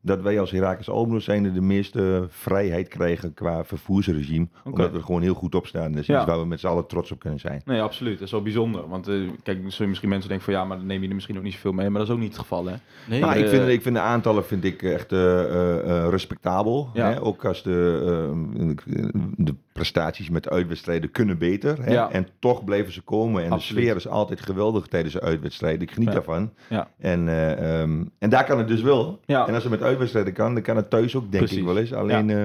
Speaker 2: dat wij als Herakles Almelo zijn de meeste vrijheid krijgen qua vervoersregime. Omdat we er gewoon heel goed op staan. Dus
Speaker 3: Ja.
Speaker 2: waar we met z'n allen trots op kunnen zijn.
Speaker 3: nee, absoluut. Dat is wel bijzonder. Want eh, kijk, zullen misschien mensen denken van ja, maar dan neem je er misschien ook niet zoveel mee. Maar dat is ook niet het geval, hè?
Speaker 1: Nee,
Speaker 2: Maar
Speaker 3: eh,
Speaker 2: ik, vind, ik vind de aantallen vind ik echt eh, eh, eh, respectabel.
Speaker 3: Ja.
Speaker 2: Hè? Ook als de, eh, de prestaties met de uitwedstrijden kunnen beter. Hè?
Speaker 3: Ja.
Speaker 2: En toch blijven ze komen. En
Speaker 3: Absoluut.
Speaker 2: de sfeer is altijd geweldig tijdens de uitwedstrijden. Ik geniet
Speaker 3: Ja.
Speaker 2: daarvan.
Speaker 3: Ja.
Speaker 2: En, eh, ehm, en daar kan het dus wel. En als het met uitwedstrijden kan, dan kan het thuis ook, denk
Speaker 3: Precies.
Speaker 2: ik wel eens. Alleen... eh,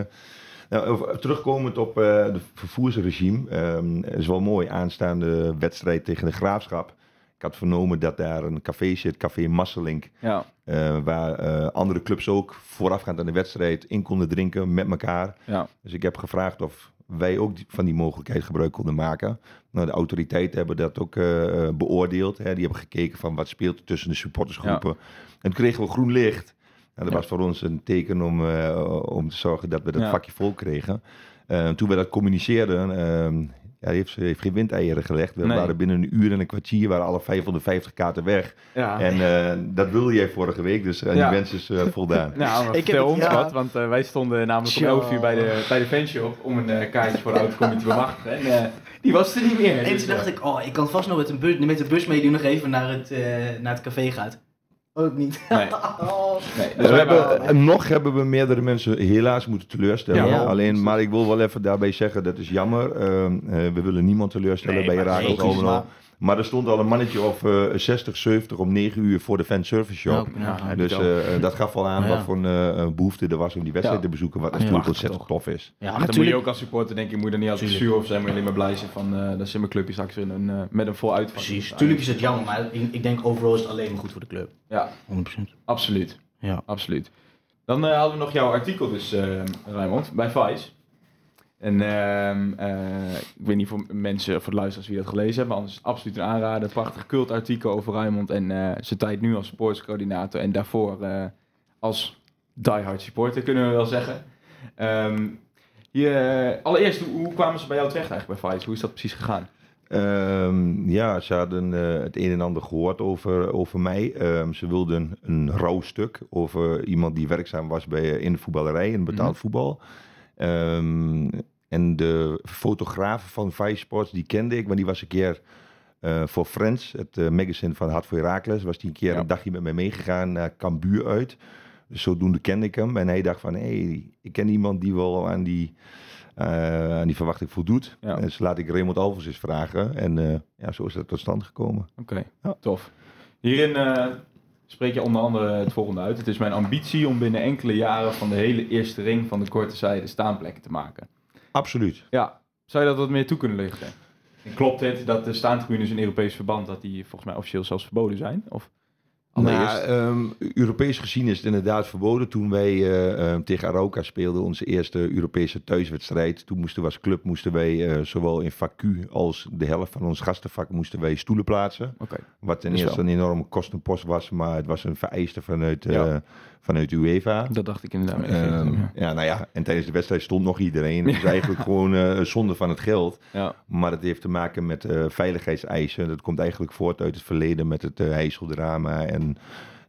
Speaker 2: nou, terugkomend op eh het vervoersregime, ehm is wel mooi. Aanstaande wedstrijd tegen de Graafschap. Ik had vernomen dat daar een café zit, Café Masselink.
Speaker 3: Ja,
Speaker 2: Eh, waar eh, andere clubs ook voorafgaand aan de wedstrijd in konden drinken met elkaar.
Speaker 3: ja,
Speaker 2: Dus ik heb gevraagd of wij ook van die mogelijkheid gebruik konden maken. Nou, de autoriteiten hebben dat ook eh, eh, beoordeeld. Hè. Die hebben gekeken van wat speelt er tussen de supportersgroepen. En toen kregen we groen licht. Nou, dat
Speaker 3: Ja.
Speaker 2: was voor ons een teken om, eh, om te zorgen dat we dat
Speaker 3: Ja.
Speaker 2: vakje vol kregen. Toen we dat communiceerden, ja, heeft, ze heeft geen windeieren gelegd. We
Speaker 3: Nee.
Speaker 2: waren binnen een uur en een kwartier waren alle 550 kaarten weg.
Speaker 3: ja.
Speaker 2: En eh, dat wilde jij vorige week, dus aan
Speaker 3: Ja.
Speaker 2: die wens is eh, voldaan.
Speaker 3: Nou, maar
Speaker 1: Ik heb
Speaker 3: vertel
Speaker 1: het-
Speaker 3: ons
Speaker 1: ja.
Speaker 3: wat, want eh, wij stonden namelijk om
Speaker 1: Tja.
Speaker 3: 11 uur bij de, bij de fanshop om een eh, kaartje voor de autocombi te bemachtigen. En eh, die was er niet meer.
Speaker 1: En
Speaker 3: Dus,
Speaker 1: toen dacht
Speaker 3: eh,
Speaker 1: ik, oh, ik kan vast nog met, een bus, met de bus mee die nog even naar het, eh, naar het café gaat. Ook niet.
Speaker 3: Nee.
Speaker 1: Oh.
Speaker 3: nee,
Speaker 2: Dus
Speaker 3: dus
Speaker 2: we hebben, en nog hebben we meerdere mensen helaas moeten teleurstellen.
Speaker 3: Ja.
Speaker 2: Alleen, maar ik wil wel even daarbij zeggen, dat is jammer. Ehm, eh, we willen niemand teleurstellen
Speaker 1: Nee,
Speaker 2: bij
Speaker 1: logisch,
Speaker 2: Almelo.
Speaker 1: Maar-
Speaker 2: er stond al een mannetje of eh 60, 70 om 9 uur voor de fanservice shop.
Speaker 1: Ja, ja,
Speaker 3: heb
Speaker 2: dus eh, eh, dat gaf al aan
Speaker 1: Ja.
Speaker 2: wat voor een eh, behoefte er was om die wedstrijd
Speaker 3: Ja.
Speaker 2: te bezoeken. Wat natuurlijk ontzettend tof is.
Speaker 1: Ja,
Speaker 3: dan moet je
Speaker 1: natuurlijk.
Speaker 3: ook als supporter denk ik, moet er niet altijd
Speaker 1: Tuurlijk.
Speaker 3: zuur of zijn, maar alleen maar blij zijn van uh, dat mijn clubje straks weer een, eh, met een vol uitvak.
Speaker 1: Precies. Tuurlijk is het jammer, maar ik, ik denk overal is het alleen maar goed voor de club.
Speaker 3: Ja,
Speaker 1: 100%.
Speaker 3: absoluut.
Speaker 1: Ja.
Speaker 3: Absoluut. Dan hadden we nog jouw artikel dus, eh Raymond, bij Vice. En ehm, eh, ik weet niet voor mensen, voor de luisteraars wie dat gelezen hebben, anders is het absoluut een aanrader. Prachtig cultartikel over Raymond en eh, zijn tijd nu als sportscoördinator en daarvoor eh, als diehard supporter, kunnen we wel zeggen. Ehm, je, allereerst, hoe, hoe kwamen ze bij jou terecht eigenlijk bij Vice? Hoe is dat precies gegaan?
Speaker 2: Ehm, ja, ze hadden het een en ander gehoord over, over mij. Ze wilden een rouwstuk over iemand die werkzaam was bij, in de voetballerij, in betaald
Speaker 3: Mhm.
Speaker 2: voetbal. Ehm, en de fotograaf van Vice Sports, die kende ik, maar die was een keer eh, voor Friends, het eh, magazine van Hart voor Herakles, was die een keer
Speaker 3: Ja.
Speaker 2: een dagje met mij meegegaan naar Cambuur uit. Dus zodoende kende ik hem. En hij dacht van, hé, hey, ik ken iemand die wel aan die, eh, aan die verwachting voldoet.
Speaker 3: Ja.
Speaker 2: Dus laat ik Raymond Alvers eens vragen. En ja, zo is dat tot stand gekomen.
Speaker 3: Oké,
Speaker 2: Ja.
Speaker 3: tof. Hierin spreek je onder andere het volgende uit. Het is mijn ambitie om binnen enkele jaren van de hele eerste ring van de korte zijde staanplekken te maken.
Speaker 2: Absoluut.
Speaker 3: Ja, zou je dat wat meer toe kunnen lichten? En klopt het dat de staantribunes in Europees verband, dat die volgens mij officieel zelfs verboden zijn? Of? Allereerst.
Speaker 2: Nou, ehm, Europees gezien is het inderdaad verboden. Toen wij eh, eh, tegen Arauca speelden, onze eerste Europese thuiswedstrijd. Toen moesten we als club, moesten wij eh, zowel in vak Q als de helft van ons gastenvak, moesten wij stoelen plaatsen.
Speaker 3: Oké.
Speaker 2: Wat ten eerste een enorme kostenpost was, maar het was een vereiste vanuit, eh,
Speaker 3: Ja.
Speaker 2: Vanuit UEFA.
Speaker 3: Dat dacht ik inderdaad.
Speaker 2: Ehm,
Speaker 3: ja.
Speaker 2: ja, nou ja, en tijdens de wedstrijd stond nog iedereen. Het is eigenlijk gewoon eh, een zonde van het geld.
Speaker 3: ja.
Speaker 2: Maar het heeft te maken met eh, veiligheidseisen. Dat komt eigenlijk voort uit het verleden met het uh, Heiseldrama. En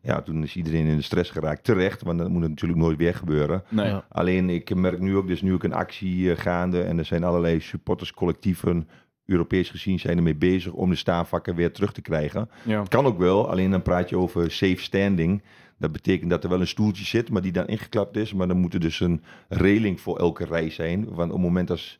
Speaker 2: ja, toen is iedereen in de stress geraakt. Terecht, want dat moet natuurlijk nooit weer gebeuren.
Speaker 3: Nee.
Speaker 1: Ja.
Speaker 2: Alleen ik merk nu ook, dus nu ook een actie gaande. En er zijn allerlei supporterscollectieven, Europees gezien, zijn ermee bezig om de staanvakken weer terug te krijgen.
Speaker 3: Ja.
Speaker 2: Kan ook wel, alleen dan praat je over safe standing. Dat betekent dat er wel een stoeltje zit, maar die dan ingeklapt is. Maar dan moet er dus een reling voor elke rij zijn. Want op het moment als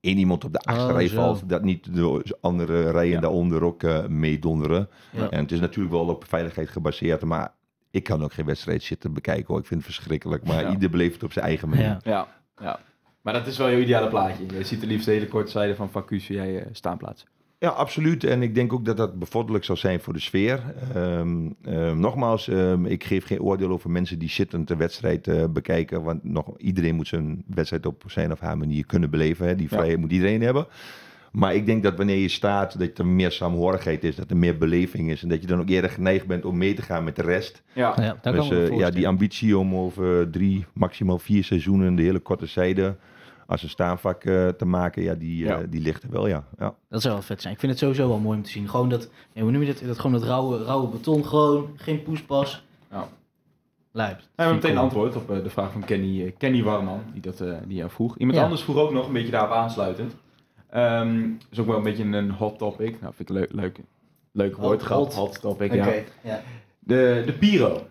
Speaker 2: één iemand op de achtste
Speaker 1: Oh,
Speaker 2: rij
Speaker 1: zo.
Speaker 2: valt, dat niet de andere rijen
Speaker 3: Ja.
Speaker 2: daaronder ook eh, meedonderen.
Speaker 1: Ja.
Speaker 2: En het is natuurlijk wel op veiligheid gebaseerd, maar ik kan ook geen wedstrijd zitten bekijken hoor. Ik vind het verschrikkelijk, maar
Speaker 3: Ja.
Speaker 2: ieder beleeft het op zijn eigen manier.
Speaker 1: Ja.
Speaker 3: Ja. ja. Maar dat is wel je ideale plaatje. Je ziet de liefst de hele korte zijde van Vacuus jij eh, staanplaats.
Speaker 2: Ja, absoluut. En ik denk ook dat dat bevorderlijk zal zijn voor de sfeer. Ehm, ehm, nogmaals, ehm, ik geef geen oordeel over mensen die zittend de wedstrijd eh, bekijken. Want nog, iedereen moet zijn wedstrijd op zijn of haar manier kunnen beleven. Hè. Die
Speaker 3: Ja.
Speaker 2: vrijheid moet iedereen hebben. Maar ik denk dat wanneer je staat, dat er meer saamhorigheid is, dat er meer beleving is. En dat je dan ook eerder geneigd bent om mee te gaan met de rest.
Speaker 3: Ja.
Speaker 1: Ja,
Speaker 2: dus eh, ja, die ambitie om over drie, maximaal vier seizoenen de hele korte zijde als een staanvak eh, te maken, ja, die, eh, die ligt er wel, ja. ja.
Speaker 1: Dat zou wel vet zijn. Ik vind het sowieso wel mooi om te zien. Gewoon dat, ja, hoe noem je dat? dat gewoon dat rauwe, rauwe beton, gewoon geen poespas.
Speaker 3: Ja.
Speaker 1: Lijp.
Speaker 3: We hebben meteen antwoord op eh, de vraag van Kenny, Kenny Warman, die, dat, eh, die jou vroeg. Iemand
Speaker 1: Ja.
Speaker 3: anders vroeg ook nog, een beetje daarop aansluitend. Ehm is ook wel een beetje een hot topic. Nou, vind ik leuk, leuk, leuk woord gehad.
Speaker 1: hot.
Speaker 3: Hot topic,
Speaker 1: Oké.
Speaker 3: ja.
Speaker 1: Ja.
Speaker 3: De, de Piro.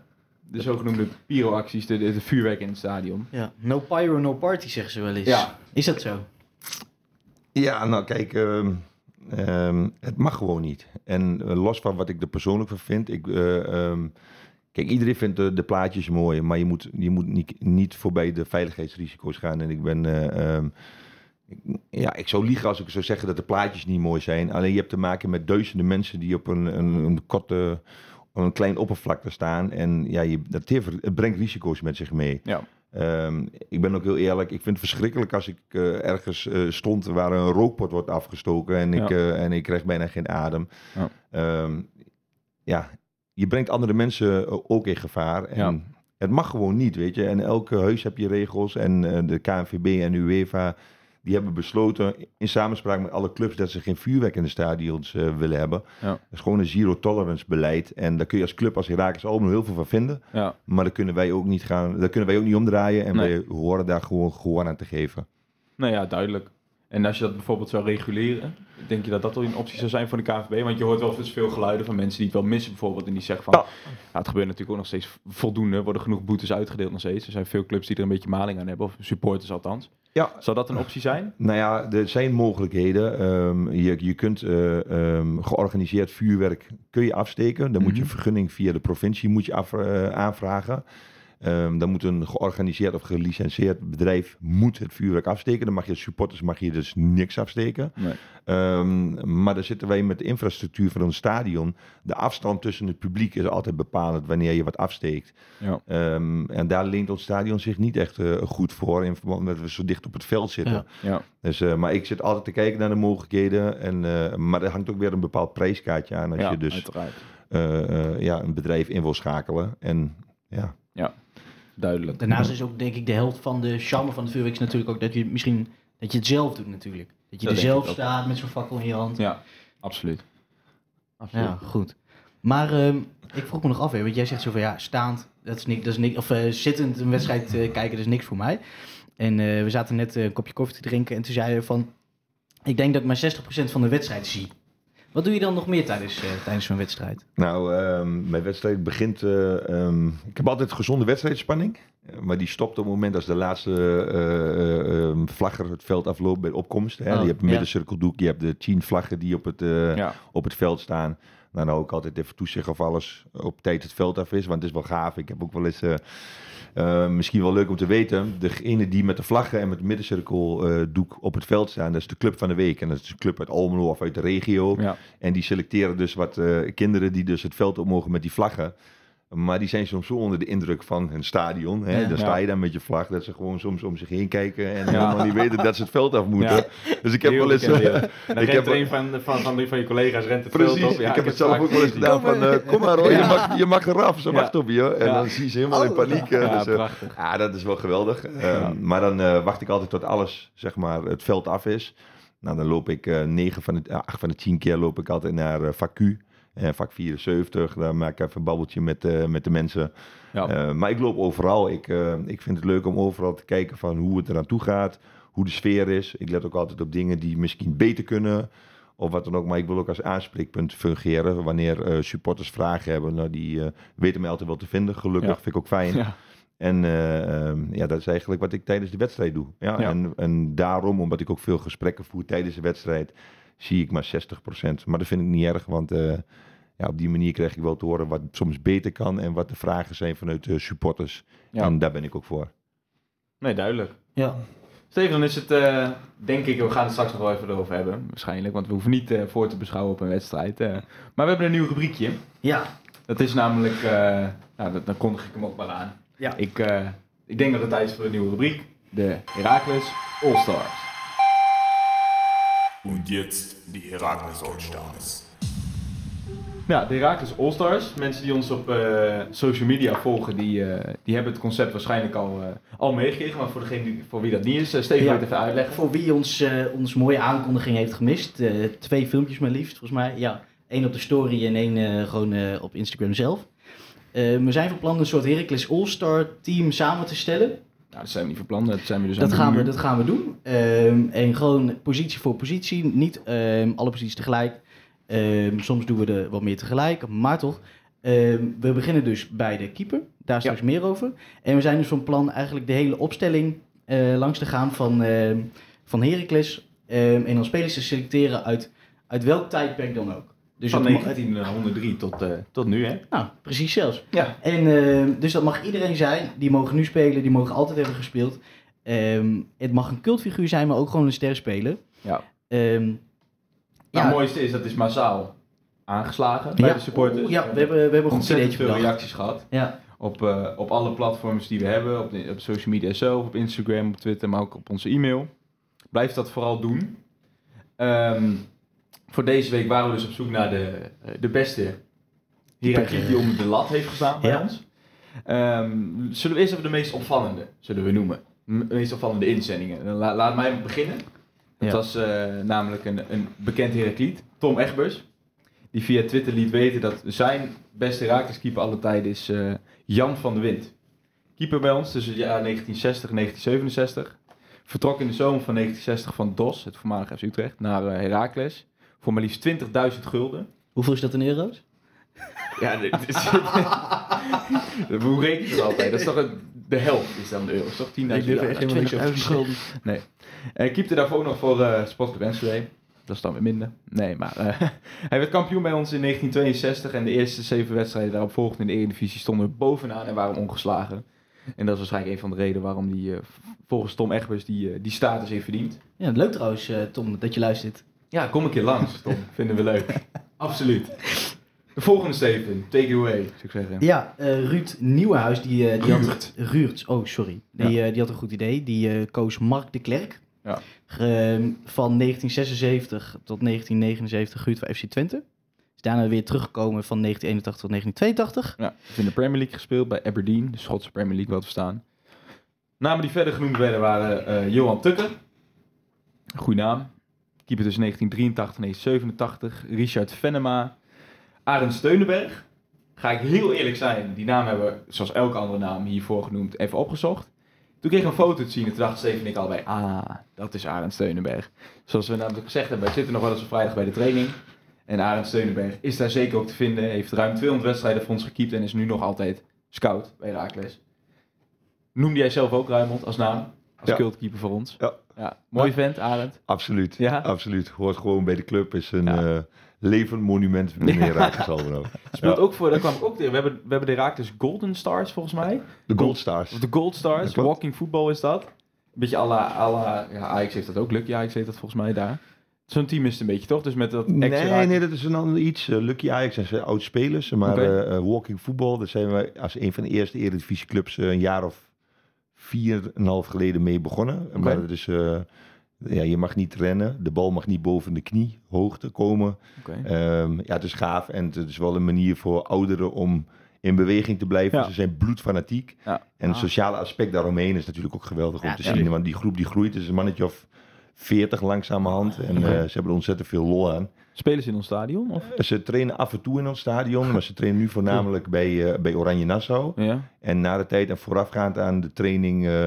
Speaker 3: De zogenoemde Piro-acties, de, de, de vuurwerk in het stadion.
Speaker 1: ja. No pyro, no party zeggen ze wel eens.
Speaker 3: Ja.
Speaker 1: Is dat zo?
Speaker 2: Ja, nou kijk, ehm, ehm, het mag gewoon niet. En eh, los van wat ik er persoonlijk van vind, ik, eh, ehm, kijk, iedereen vindt de, de plaatjes mooi, maar je moet, je moet niet, niet voorbij de veiligheidsrisico's gaan. En ik ben, eh, ehm, ik- ja, ik zou liegen als ik zou zeggen dat de plaatjes niet mooi zijn. Alleen je hebt te maken met duizenden mensen die op een, een, een korte, op een klein oppervlakte staan. En ja, je, dat heeft, het brengt risico's met zich mee.
Speaker 3: Ja.
Speaker 2: Ehm, ik ben ook heel eerlijk. Ik vind het verschrikkelijk als ik eh, ergens eh, stond waar een rookpot wordt afgestoken en ik,
Speaker 3: Ja.
Speaker 2: eh, en ik krijg bijna geen adem.
Speaker 3: Ja.
Speaker 2: Ehm, ja, je brengt andere mensen ook in gevaar. En
Speaker 3: Ja.
Speaker 2: Het mag gewoon niet, weet je. En elke huis heb je regels. En de KNVB en UEFA, die hebben besloten in samenspraak met alle clubs dat ze geen vuurwerk in de stadions eh, willen hebben.
Speaker 3: Ja.
Speaker 2: Dat is gewoon een zero tolerance beleid. En daar kun je als club als Herakles Almelo heel veel van vinden.
Speaker 3: Ja.
Speaker 2: Maar daar kunnen wij ook niet gaan. Daar kunnen wij ook niet omdraaien. En
Speaker 3: Nee.
Speaker 2: wij horen daar gewoon gehoor aan te geven.
Speaker 3: Nou ja, duidelijk. En als je dat bijvoorbeeld zou reguleren, denk je dat dat wel een optie zou zijn voor de KVB? Want je hoort wel eens veel geluiden van mensen die het wel missen bijvoorbeeld. En die zeggen van,
Speaker 2: Ja.
Speaker 3: ja, het gebeurt natuurlijk ook nog steeds voldoende. Er worden genoeg boetes uitgedeeld nog steeds. Er zijn veel clubs die er een beetje maling aan hebben, of supporters althans.
Speaker 2: Ja,
Speaker 3: Zou dat een optie zijn?
Speaker 2: nou ja, er zijn mogelijkheden. Ehm, je, je kunt eh, ehm, georganiseerd vuurwerk kun je afsteken. Dan moet je
Speaker 3: Mhm.
Speaker 2: vergunning via de provincie moet je af, eh, aanvragen. Ehm, dan moet een georganiseerd of gelicenseerd bedrijf moet het vuurwerk afsteken. Dan mag je supporters mag je dus niks afsteken.
Speaker 3: Nee.
Speaker 2: Ehm, maar dan zitten wij met de infrastructuur van een stadion. De afstand tussen het publiek is altijd bepalend wanneer je wat afsteekt.
Speaker 3: Ja.
Speaker 2: Ehm, en daar leent ons stadion zich niet echt eh, goed voor in verband met dat we zo dicht op het veld zitten.
Speaker 1: Ja.
Speaker 3: Ja.
Speaker 2: Dus, eh, maar ik zit altijd te kijken naar de mogelijkheden. En, eh, maar er hangt ook weer een bepaald prijskaartje aan als
Speaker 3: ja,
Speaker 2: je dus ja, een bedrijf in wil schakelen. En ja,
Speaker 3: Duidelijk.
Speaker 1: Daarnaast is ook denk ik de helft van de charme van het vuurwerk is natuurlijk ook dat je misschien dat je het zelf doet natuurlijk. Dat je
Speaker 3: Dat
Speaker 1: er zelf staat met zo'n fakkel in je hand.
Speaker 3: Ja, absoluut. absoluut.
Speaker 1: Ja, goed. Maar ehm, ik vroeg me nog af, hè, want jij zegt zo van ja, staand, dat is niks, dat is niks of eh, zittend een wedstrijd eh, kijken, dat is niks voor mij. En eh, we zaten net een kopje koffie te drinken en toen zei je van, ik denk dat ik maar 60% van de wedstrijd zie. Wat doe je dan nog meer tijdens, eh, tijdens zo'n wedstrijd?
Speaker 2: nou, ehm, mijn wedstrijd begint. eh, ehm, ik heb altijd gezonde wedstrijdspanning. Maar die stopt op het moment als de laatste eh, eh, ehm, vlagger het veld afloopt bij de opkomst. Hè.
Speaker 1: Oh,
Speaker 2: je hebt een
Speaker 1: ja.
Speaker 2: middencirkeldoek, je hebt de tien vlaggen die op het, eh,
Speaker 3: Ja.
Speaker 2: op het veld staan. Dan hou ik altijd even toezicht of alles op tijd het veld af is. Want het is wel gaaf. Ik heb ook wel eens... eh, misschien wel leuk om te weten. Degene die met de vlaggen en met het middencirkel eh, doek op het veld staan, dat is de club van de week. En dat is een club uit Almelo of uit de regio.
Speaker 3: Ja.
Speaker 2: En die selecteren dus wat eh, kinderen die dus het veld op mogen met die vlaggen. Maar die zijn soms zo onder de indruk van hun stadion. Hè?
Speaker 1: Ja.
Speaker 2: Dan sta je dan met je vlag, dat ze gewoon soms om zich heen kijken en
Speaker 3: Ja.
Speaker 2: helemaal niet weten dat ze het veld af moeten.
Speaker 3: Ja.
Speaker 2: Dus ik heb wel eens... eh, ik heb
Speaker 3: een van, van, van, van je collega's rent het
Speaker 2: Precies,
Speaker 3: veld op. Ja,
Speaker 2: ik heb het zelf ook wel eens gedaan van, eh, kom maar hoor, je, mag, je mag eraf, ze
Speaker 3: Ja.
Speaker 2: wachten op je. En dan zie je ze helemaal in
Speaker 1: Oh.
Speaker 2: paniek. eh,
Speaker 3: Ja,
Speaker 2: dus,
Speaker 3: prachtig.
Speaker 2: ja, dat is wel geweldig. Eh,
Speaker 3: Ja.
Speaker 2: Maar dan wacht ik altijd tot alles, zeg maar, het veld af is. Nou, dan loop ik 9 van de, 8 van de 10 keer loop ik altijd naar eh, vak Eh, vak 74, daar maak ik even een babbeltje met, eh, met de mensen.
Speaker 3: Ja.
Speaker 2: Eh, maar ik loop overal. Ik, eh, ik vind het leuk om overal te kijken van hoe het eraan toe gaat, hoe de sfeer is. Ik let ook altijd op dingen die misschien beter kunnen. Of wat dan ook, maar ik wil ook als aanspreekpunt fungeren. Wanneer supporters vragen hebben, nou, die weten mij altijd wel te vinden. Gelukkig,
Speaker 3: Ja.
Speaker 2: vind ik ook fijn.
Speaker 3: Ja.
Speaker 2: En eh, ehm, ja, dat is eigenlijk wat ik tijdens de wedstrijd doe. Ja. En, en daarom, omdat ik ook veel gesprekken voer tijdens de wedstrijd, zie ik maar 60%. Maar dat vind ik niet erg, want eh, ja, op die manier krijg ik wel te horen wat soms beter kan en wat de vragen zijn vanuit de supporters.
Speaker 3: Ja.
Speaker 2: En daar ben ik ook voor.
Speaker 3: Nee, duidelijk.
Speaker 1: Ja.
Speaker 3: Steven, dan is het, eh, denk ik, we gaan het straks nog wel even over hebben, waarschijnlijk, want we hoeven niet eh, voor te beschouwen op een wedstrijd. eh. maar we hebben een nieuw rubriekje.
Speaker 1: Ja.
Speaker 3: Dat is namelijk, eh, nou, dat, dan kondig ik hem ook maar aan.
Speaker 1: Ja.
Speaker 3: Ik, eh, ik denk dat het tijd is voor een nieuwe rubriek, de Heracles All-Stars.
Speaker 6: Und jetzt die Herakles Allstars.
Speaker 3: Ja, de Heracles All-Stars. Mensen die ons op eh, social media volgen, die, eh, die hebben het concept waarschijnlijk al, eh, al meegekregen. Maar voor degene die, voor wie dat niet is, uh, Steven,
Speaker 1: Ja.
Speaker 3: wil je het even uitleggen?
Speaker 1: Voor wie ons, eh, ons mooie aankondiging heeft gemist. eh, twee filmpjes maar liefst, volgens mij. Ja, één op de story en één eh, gewoon eh, op Instagram zelf. Eh, we zijn van plan een soort Heracles All-Star team samen te stellen.
Speaker 3: Nou, dat zijn we niet van plan, dat zijn we dus
Speaker 1: Dat gaan, we,
Speaker 3: doen.
Speaker 1: dat gaan we doen. Ehm, en gewoon positie voor positie. Niet ehm, alle posities tegelijk. Ehm, soms doen we er wat meer tegelijk, maar toch. We beginnen dus bij de keeper. Daar straks meer over. En we zijn dus van plan eigenlijk de hele opstelling eh, langs te gaan van, ehm van Heracles. En dan spelers te selecteren uit, uit welk tijdperk dan ook. Dus
Speaker 3: Van
Speaker 1: dat mag-
Speaker 3: 1903 tot, eh, tot nu, hè?
Speaker 1: nou, precies zelfs.
Speaker 3: Ja.
Speaker 1: En ehm, dus dat mag iedereen zijn. Die mogen nu spelen, die mogen altijd hebben gespeeld. Ehm, het mag een cultfiguur zijn, maar ook gewoon een ster spelen.
Speaker 3: Ja.
Speaker 1: Ehm,
Speaker 3: Nou,
Speaker 1: ja,
Speaker 3: het mooiste is, dat is massaal aangeslagen bij
Speaker 1: ja,
Speaker 3: de supporters.
Speaker 1: Ja, we hebben, we hebben
Speaker 3: ontzettend veel
Speaker 1: bedacht.
Speaker 3: reacties gehad.
Speaker 1: Ja,
Speaker 3: Op, eh, op alle platforms die we hebben, op, de, op social media zelf, op Instagram, op Twitter, maar ook op onze e-mail. Blijf dat vooral doen. Ehm, voor deze week waren we dus op zoek naar de, eh, de beste hiërarchie die onder de lat heeft gestaan bij
Speaker 1: Ja.
Speaker 3: ons. Ehm, zullen we eerst even de meest opvallende, zullen we noemen. De meest opvallende inzendingen. La- laat mij beginnen. Dat
Speaker 1: Ja.
Speaker 3: was eh, namelijk een, een bekend Herakliet, Tom Egbers. Die via Twitter liet weten dat zijn beste Herakles-keeper alle tijden is eh, Jan van de Wind. Keeper bij ons tussen het jaar 1960 en 1967. Vertrok in de zomer van 1960 van DOS, het voormalige FC Utrecht, naar eh, Heracles. Voor maar liefst 20.000 gulden.
Speaker 1: hoeveel is dat in euro's?
Speaker 3: Ja, dit is... Hoe reken je dat altijd? Dat is toch een, de helft is dan de euro's, toch? 10.000 euro.
Speaker 1: gulden.
Speaker 3: Nee. Hij keepte daarvoor ook nog voor eh Sportclub Enschede. Dat is dan weer minder. Nee, maar eh, hij werd kampioen bij ons in 1962 en de eerste zeven wedstrijden daarop volgden in de Eredivisie stonden we bovenaan en waren ongeslagen. En dat is waarschijnlijk een van de redenen waarom die eh, volgens Tom Egbers die, eh, die status heeft verdiend.
Speaker 1: Ja, leuk trouwens, eh, Tom, dat je luistert.
Speaker 3: Ja, kom een keer langs, Tom. Vinden we leuk. Absoluut. De volgende Steven, take it away.
Speaker 1: Ja, eh, Ruud Nieuwenhuis, die, eh, die had...
Speaker 3: Ruud.
Speaker 1: Ruud, oh sorry. Die, eh, die had een goed idee. Die eh, koos Mark de Klerk.
Speaker 3: Ja.
Speaker 1: Ehm, van 1976 tot 1979 gehuurd voor FC Twente. Is daarna weer teruggekomen van 1981 tot 1982.
Speaker 3: Ja, heeft in de Premier League gespeeld bij Aberdeen, de Schotse Premier League wel te verstaan. Namen die verder genoemd werden waren eh, Johan Tukker, goede naam. Keeper tussen 1983 en 1987. Richard Venema, Arend Steunenberg. Ga ik heel eerlijk zijn, die naam hebben we, zoals elke andere naam hiervoor genoemd, even opgezocht. Toen kreeg ik een foto te zien en toen dachten Steven en ik allebei, ah, dat is Arend Steunenberg. Zoals we namelijk gezegd hebben, wij zitten nog wel eens op vrijdag bij de training. En Arend Steunenberg is daar zeker ook te vinden. Heeft ruim 200 wedstrijden voor ons gekiept en is nu nog altijd scout bij Herakles. Noemde jij zelf ook Ruimond als naam? Als
Speaker 2: Ja.
Speaker 3: cultkeeper voor ons.
Speaker 2: Ja.
Speaker 3: Ja. Mooi vent, Arend.
Speaker 2: Absoluut.
Speaker 3: Ja?
Speaker 2: Absoluut. Hoort gewoon bij de club. Is een
Speaker 3: Ja.
Speaker 2: eh, levend monument
Speaker 3: Ja.
Speaker 2: Heracles Almelo.
Speaker 3: Speelt ook voor, daar kwam ik ook tegen. We hebben, we hebben de Heracles Golden Stars volgens mij.
Speaker 2: De Gold Stars.
Speaker 3: Of de Gold Stars. Walking football is dat. Een beetje à la, à la ja, Ajax heeft dat ook. Lucky Ajax heeft dat volgens mij daar. Zo'n team is het een beetje, toch? Dus met dat extra...
Speaker 2: Nee, nee, dat is een ander iets. Eh, Lucky Ajax zijn ze oud spelers, maar eh, Walking Football, daar zijn we als een van de eerste eredivisieclubs een jaar of vier en een half geleden mee begonnen. Maar is, eh, ja, je mag niet rennen, de bal mag niet boven de kniehoogte komen.
Speaker 3: Oké.
Speaker 2: Ehm, ja, het is gaaf en het is wel een manier voor ouderen om in beweging te blijven.
Speaker 3: Ja.
Speaker 2: Ze zijn bloedfanatiek.
Speaker 3: Ja.
Speaker 2: En het sociale aspect daaromheen is natuurlijk ook geweldig om te zien. Want die groep die groeit, het is een mannetje of 40 langzamerhand. En eh, ze hebben er ontzettend veel lol aan.
Speaker 3: Spelen ze in ons stadion? Of?
Speaker 2: Ze trainen af en toe in ons stadion, maar ze trainen nu voornamelijk bij, eh, bij Oranje Nassau.
Speaker 3: Ja.
Speaker 2: En na de tijd en voorafgaand aan de training, eh,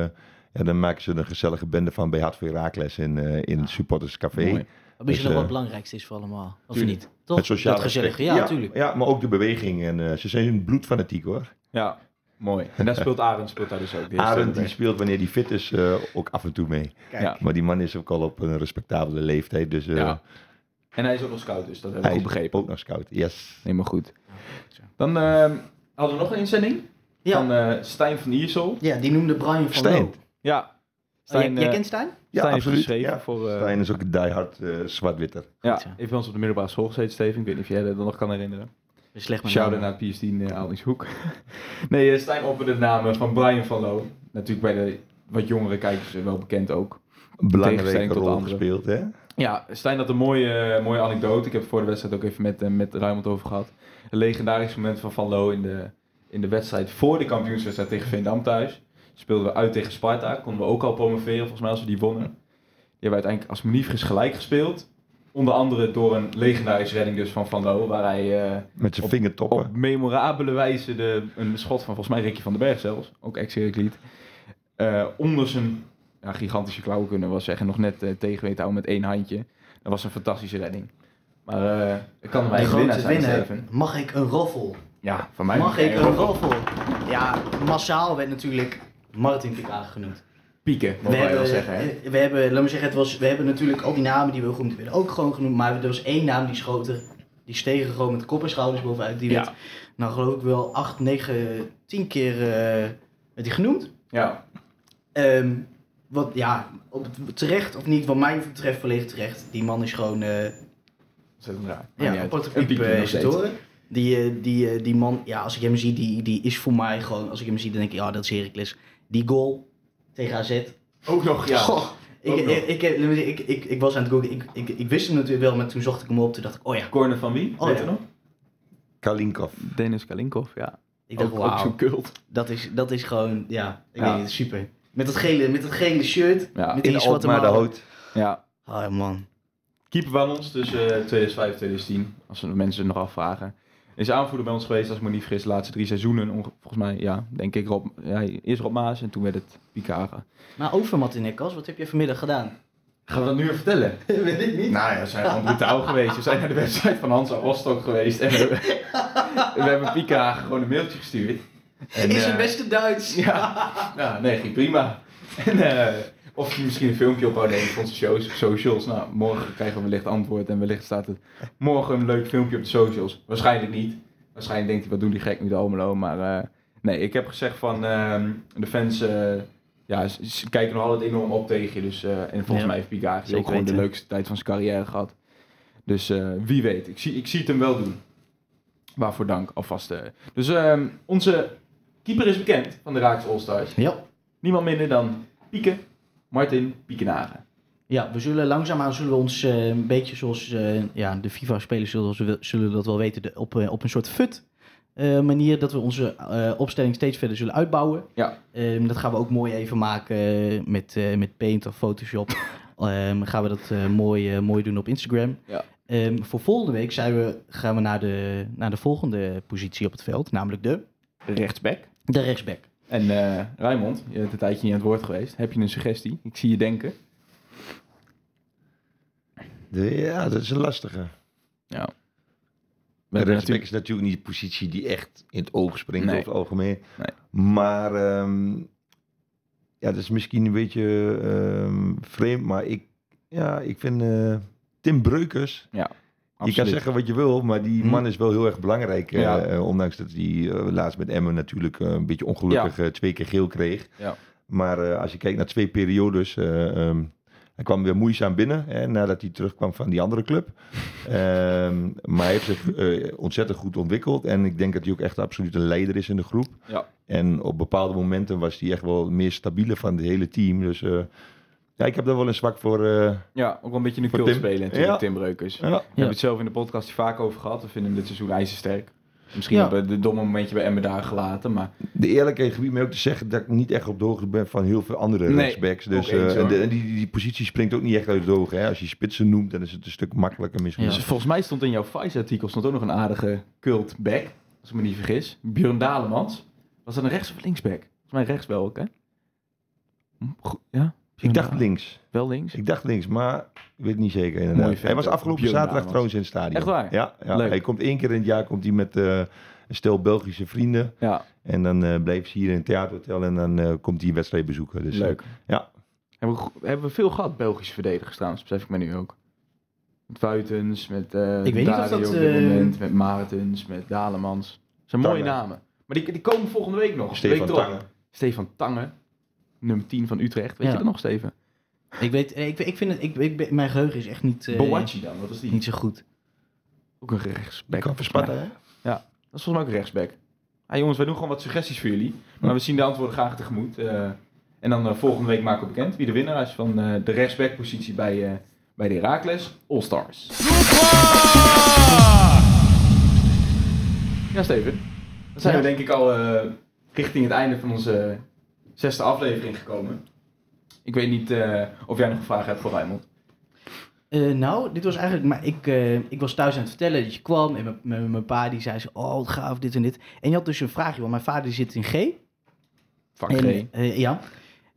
Speaker 2: ja, dan maken ze er een gezellige bende van bij Hart voor Herakles in, eh, in het supporterscafé.
Speaker 3: Mooi.
Speaker 1: Wat misschien
Speaker 2: Dus,
Speaker 1: nog
Speaker 2: eh,
Speaker 1: het belangrijkste is voor allemaal. Of
Speaker 3: tuurlijk.
Speaker 1: niet? Toch?
Speaker 2: Het sociale
Speaker 1: dat gezellige, ja,
Speaker 2: ja,
Speaker 1: natuurlijk.
Speaker 2: Ja, maar ook de beweging. En eh, ze zijn bloedfanatiek hoor.
Speaker 3: Ja, mooi. En daar speelt Arend speelt daar dus ook. Die
Speaker 2: Arend die speelt wanneer hij fit is eh, ook af en toe mee.
Speaker 3: Ja.
Speaker 2: Maar die man is ook al op een respectabele leeftijd. Dus eh,
Speaker 3: Ja. En hij is ook nog scout, dus dat
Speaker 2: hij
Speaker 3: goed
Speaker 2: is
Speaker 3: begrepen.
Speaker 2: ook nog scout. Yes.
Speaker 3: Helemaal goed. Dan ehm, hadden we nog een inzending
Speaker 1: Ja.
Speaker 3: van eh, Stijn van Iersel.
Speaker 1: Ja, die noemde Brian van
Speaker 2: Stijn.
Speaker 1: Loo.
Speaker 3: Ja.
Speaker 1: Oh,
Speaker 3: Stijn,
Speaker 1: jij, jij
Speaker 3: eh,
Speaker 1: kent Stijn?
Speaker 2: Ja,
Speaker 3: Stijn heeft
Speaker 2: absoluut.
Speaker 3: geschreven
Speaker 2: Ja.
Speaker 3: voor... eh,
Speaker 2: Stijn is ook een diehard eh zwart-witter.
Speaker 3: ja, heeft bij ons op de middelbare school gezeten, Steven. Ik weet niet of jij dat nog kan herinneren.
Speaker 1: Slecht met
Speaker 3: Shout-out
Speaker 1: namen.
Speaker 3: naar PS10 uh, Aldingshoek. nee, eh, Stijn opperde de naam van Brian van Loo. Natuurlijk bij de wat jongere kijkers eh, wel bekend ook.
Speaker 2: Belangrijke
Speaker 3: tegenstelling tot
Speaker 2: rol
Speaker 3: anderen.
Speaker 2: gespeeld, hè?
Speaker 3: Ja, Stijn had een mooie, mooie anekdote. Ik heb het voor de wedstrijd ook even met, eh, met Ruimond over gehad. Een legendarisch moment van Van Loo in de, in de wedstrijd voor de kampioenswedstrijd tegen Veendam thuis. Speelden we uit tegen Sparta. Konden we ook al promoveren, volgens mij, als we die wonnen. Die hebben we uiteindelijk als Maniefres gelijk gespeeld. Onder andere door een legendarische redding dus van Van Loo. Waar hij eh,
Speaker 2: Met zijn
Speaker 3: Op-
Speaker 2: vingertoppen.
Speaker 3: op memorabele wijze de, een schot van volgens mij Ricky van den Berg zelfs. Ook ex-Heracliet. eh onder zijn ja, gigantische klauwen kunnen we wel zeggen. Nog net eh, tegen weten houden met één handje. Dat was een fantastische redding. Maar eh ik kan hem
Speaker 1: De
Speaker 3: eigenlijk winnaar. Steven.
Speaker 1: Mag ik een roffel?
Speaker 3: Ja, van mij
Speaker 1: Mag ik
Speaker 3: een
Speaker 1: roffel? Ja, massaal werd natuurlijk Martin Picard genoemd.
Speaker 3: pieken,
Speaker 1: We
Speaker 3: wij wel
Speaker 1: hebben,
Speaker 3: zeggen. Hè?
Speaker 1: eh, we hebben, laat me zeggen, het was, we hebben natuurlijk al die namen die we genoemd werden ook gewoon genoemd. Maar er was één naam die schoten, die stegen gewoon met kop en schouders bovenuit. Die werd,
Speaker 3: Ja.
Speaker 1: nou geloof ik wel 8, 9, 10 keer werd die genoemd.
Speaker 3: Ja,
Speaker 1: Ehm, wat, ja, op, terecht of niet, wat mij betreft volledig terecht. Die man is gewoon, eh
Speaker 3: ontzettend raar. Maakt
Speaker 1: ja, aparte piep
Speaker 3: piekje
Speaker 1: eh, is het. Die, eh, die, eh, die man, ja, als ik hem zie, die, die is voor mij gewoon, als ik hem zie, dan denk ik, ja, dat is Heracles. Die goal tegen AZ,
Speaker 3: Ook nog, ja.
Speaker 1: Goh, ik, ik,
Speaker 3: nog.
Speaker 1: ik, ik, ik, ik, ik was aan het googlen. Ik, ik, ik wist hem natuurlijk wel, maar toen zocht ik hem op. Toen dacht ik, oh ja.
Speaker 3: Corner van wie?
Speaker 1: Oh,
Speaker 3: Weet
Speaker 1: ja.
Speaker 3: je nog?
Speaker 2: Kalinkov.
Speaker 3: Dennis Kalinkov, ja.
Speaker 1: Ik dacht,
Speaker 3: ook, cult.
Speaker 1: Dat is, dat is gewoon, ja. Ik
Speaker 3: Ja.
Speaker 1: super. Met dat gele, met dat gele shirt.
Speaker 3: Ja.
Speaker 1: met die zwarte
Speaker 2: Alkmaar de. Hout.
Speaker 3: Ja,
Speaker 1: Oh man.
Speaker 3: Keeper van ons tussen eh, 2005 en 2010, als we mensen nog afvragen. Is aanvoerder bij ons geweest, als ik me niet vergis, de laatste drie seizoenen. Volgens mij, ja, denk ik, Rob, ja, eerst Rob Maas en toen werd het Picard.
Speaker 1: Maar over Martin Eckers, wat heb je vanmiddag gedaan?
Speaker 3: Gaan we dat nu vertellen?
Speaker 1: weet ik niet.
Speaker 3: Nou ja, we zijn gewoon brutaal geweest. We zijn naar de website van Hansa Rostock geweest en we, we hebben Picard gewoon een mailtje gestuurd. En,
Speaker 1: is
Speaker 3: eh,
Speaker 1: het beste Duits?
Speaker 3: Ja, ja, nee, ging prima. En eh, of je misschien een filmpje op nemen voor onze shows, socials. Nou, morgen krijgen we wellicht antwoord en wellicht staat het morgen een leuk filmpje op de socials. Waarschijnlijk niet. Waarschijnlijk denkt hij, wat doen die gek nu de Almelo. Maar eh, nee, ik heb gezegd van ehm, de fans eh, ja, ze, kijken nog altijd enorm op tegen je. Dus, eh, en volgens
Speaker 1: Ja,
Speaker 3: mij heeft Picard ook gewoon de leukste tijd van zijn carrière gehad. Dus eh, wie weet, ik zie, ik zie het hem wel doen. Waarvoor dank alvast. eh. Dus ehm, onze keeper is bekend van de Raaks All-Stars.
Speaker 1: Ja.
Speaker 3: Niemand minder dan Pieke, Martin Piekenaren.
Speaker 1: Ja, we zullen langzaamaan zullen we ons eh, een beetje zoals eh, ja, de FIFA-spelers zullen, zullen- zullen dat wel weten, de, op, eh, op een soort fut eh, manier dat we onze eh, opstelling steeds verder zullen uitbouwen.
Speaker 3: Ja.
Speaker 1: Ehm, dat gaan we ook mooi even maken met, eh, met Paint of Photoshop. Ehm, gaan we dat eh, mooi, mooi doen op Instagram.
Speaker 3: Ja.
Speaker 1: Ehm, voor volgende week zijn we, gaan we naar de, naar de volgende positie op het veld, namelijk de,
Speaker 3: Rechtsback.
Speaker 1: De rechtsback.
Speaker 3: En eh Raymond, je bent een tijdje niet aan het woord geweest. Heb je een suggestie? Ik zie je denken.
Speaker 2: De- ja, dat is een lastige.
Speaker 3: Ja.
Speaker 2: De
Speaker 3: hebben
Speaker 2: rechtsback is natuurlijk niet de positie die echt in het oog springt
Speaker 3: Nee.
Speaker 2: over het algemeen.
Speaker 3: Nee.
Speaker 2: Maar ehm, ja, dat is misschien een beetje ehm, vreemd, maar ik, ja, ik vind eh, Tim Breukers... Je kan zeggen wat je wil, maar die
Speaker 1: Hm.
Speaker 2: man is wel heel erg belangrijk. eh,
Speaker 3: Ja.
Speaker 2: eh, ondanks dat hij eh, laatst met Emmen natuurlijk een beetje ongelukkig twee keer geel kreeg.
Speaker 3: Ja.
Speaker 2: Maar als je kijkt naar twee periodes, eh, ehm, hij kwam weer moeizaam binnen hè, nadat hij terugkwam van die andere club. Ehm, maar hij heeft zich ontzettend goed ontwikkeld en ik denk dat hij ook echt absoluut een leider is in de groep.
Speaker 3: Ja.
Speaker 2: En op bepaalde momenten was hij echt wel meer stabiele van het hele team. Dus ja, ik heb daar wel een zwak voor. eh,
Speaker 3: Ja, ook wel een beetje een cult
Speaker 2: Tim.
Speaker 3: spelen natuurlijk,
Speaker 2: Ja.
Speaker 3: Tim Breukers.
Speaker 2: ja.
Speaker 3: We hebben het zelf in de podcast vaak over gehad. We vinden hem dit seizoen ijzersterk. Misschien
Speaker 1: Ja.
Speaker 3: op eh, de domme momentje bij Emmen daar gelaten, maar
Speaker 2: De eerlijkheid gebied mij ook te zeggen dat ik niet echt op de hoogte ben van heel veel andere
Speaker 3: Nee,
Speaker 2: rechtsbacks. Dus
Speaker 3: eens,
Speaker 2: eh,
Speaker 3: hoor.
Speaker 2: de- en die, die, positie springt ook niet echt uit het oog. Hè. Als je spitsen noemt, dan is het een stuk makkelijker misschien.
Speaker 1: Ja.
Speaker 3: Dus volgens mij stond in jouw Vice-artikel stond ook nog een aardige cult back, als ik me niet vergis. Björn Dalemans. Was dat een rechts- of linksback? Volgens mij rechts wel ook, hè? Hm, goed, Ja?
Speaker 2: Ik dacht
Speaker 3: Björn
Speaker 2: links.
Speaker 3: Wel links?
Speaker 2: Ik dacht links, maar ik weet het niet zeker inderdaad. Hij was afgelopen zaterdag trouwens in het stadion.
Speaker 3: Echt waar?
Speaker 2: Ja, ja.
Speaker 3: Leuk.
Speaker 2: hij komt één keer in het jaar komt hij met eh, een stel Belgische vrienden.
Speaker 3: Ja,
Speaker 2: En dan eh blijft ze hier in het theaterhotel en dan eh, komt hij een wedstrijd bezoeken. Dus,
Speaker 3: leuk.
Speaker 2: ja.
Speaker 3: Hebben we, hebben we veel gehad, Belgische verdedigers trouwens, besef ik me nu ook. Met Vuitens, met eh
Speaker 1: Ik weet niet of dat,
Speaker 3: op dit moment, met Martens, met Dalemans. Dat zijn mooie namen. Maar die, die komen volgende week nog.
Speaker 2: Stefan
Speaker 3: week. Stefan Tange, nummer 10 van Utrecht. Weet
Speaker 1: Ja.
Speaker 3: je dat nog, Steven?
Speaker 1: Ik weet, eh, ik, ik vind het, ik, ik, mijn geheugen is echt niet, eh,
Speaker 3: Boachi dan, wat is die?
Speaker 1: niet zo goed.
Speaker 3: Ook een rechtsback.
Speaker 2: Kan
Speaker 3: volgens
Speaker 2: verspatten,
Speaker 3: mij.
Speaker 2: hè?
Speaker 3: Dat is volgens mij ook een rechtsback. Ah, jongens, wij doen gewoon wat suggesties voor jullie. Maar we zien de antwoorden graag tegemoet. Eh, en dan volgende week maken we bekend wie de winnaar is van eh, de rechtsback-positie bij, eh, bij de Heracles All-Stars. Ja, Steven. Dan zijn
Speaker 1: Ja.
Speaker 3: we denk ik al eh, richting het einde van onze zesde aflevering gekomen. Ik weet niet eh, of jij nog een vraag hebt voor Raymond.
Speaker 1: Eh, nou, dit was eigenlijk, maar ik, eh, ik was thuis aan het vertellen dat je kwam en mijn- pa die zei zo, oh gaaf, dit en dit. En je had dus een vraagje, want mijn vader zit in G.
Speaker 3: Vak
Speaker 1: En,
Speaker 3: G.
Speaker 1: ja.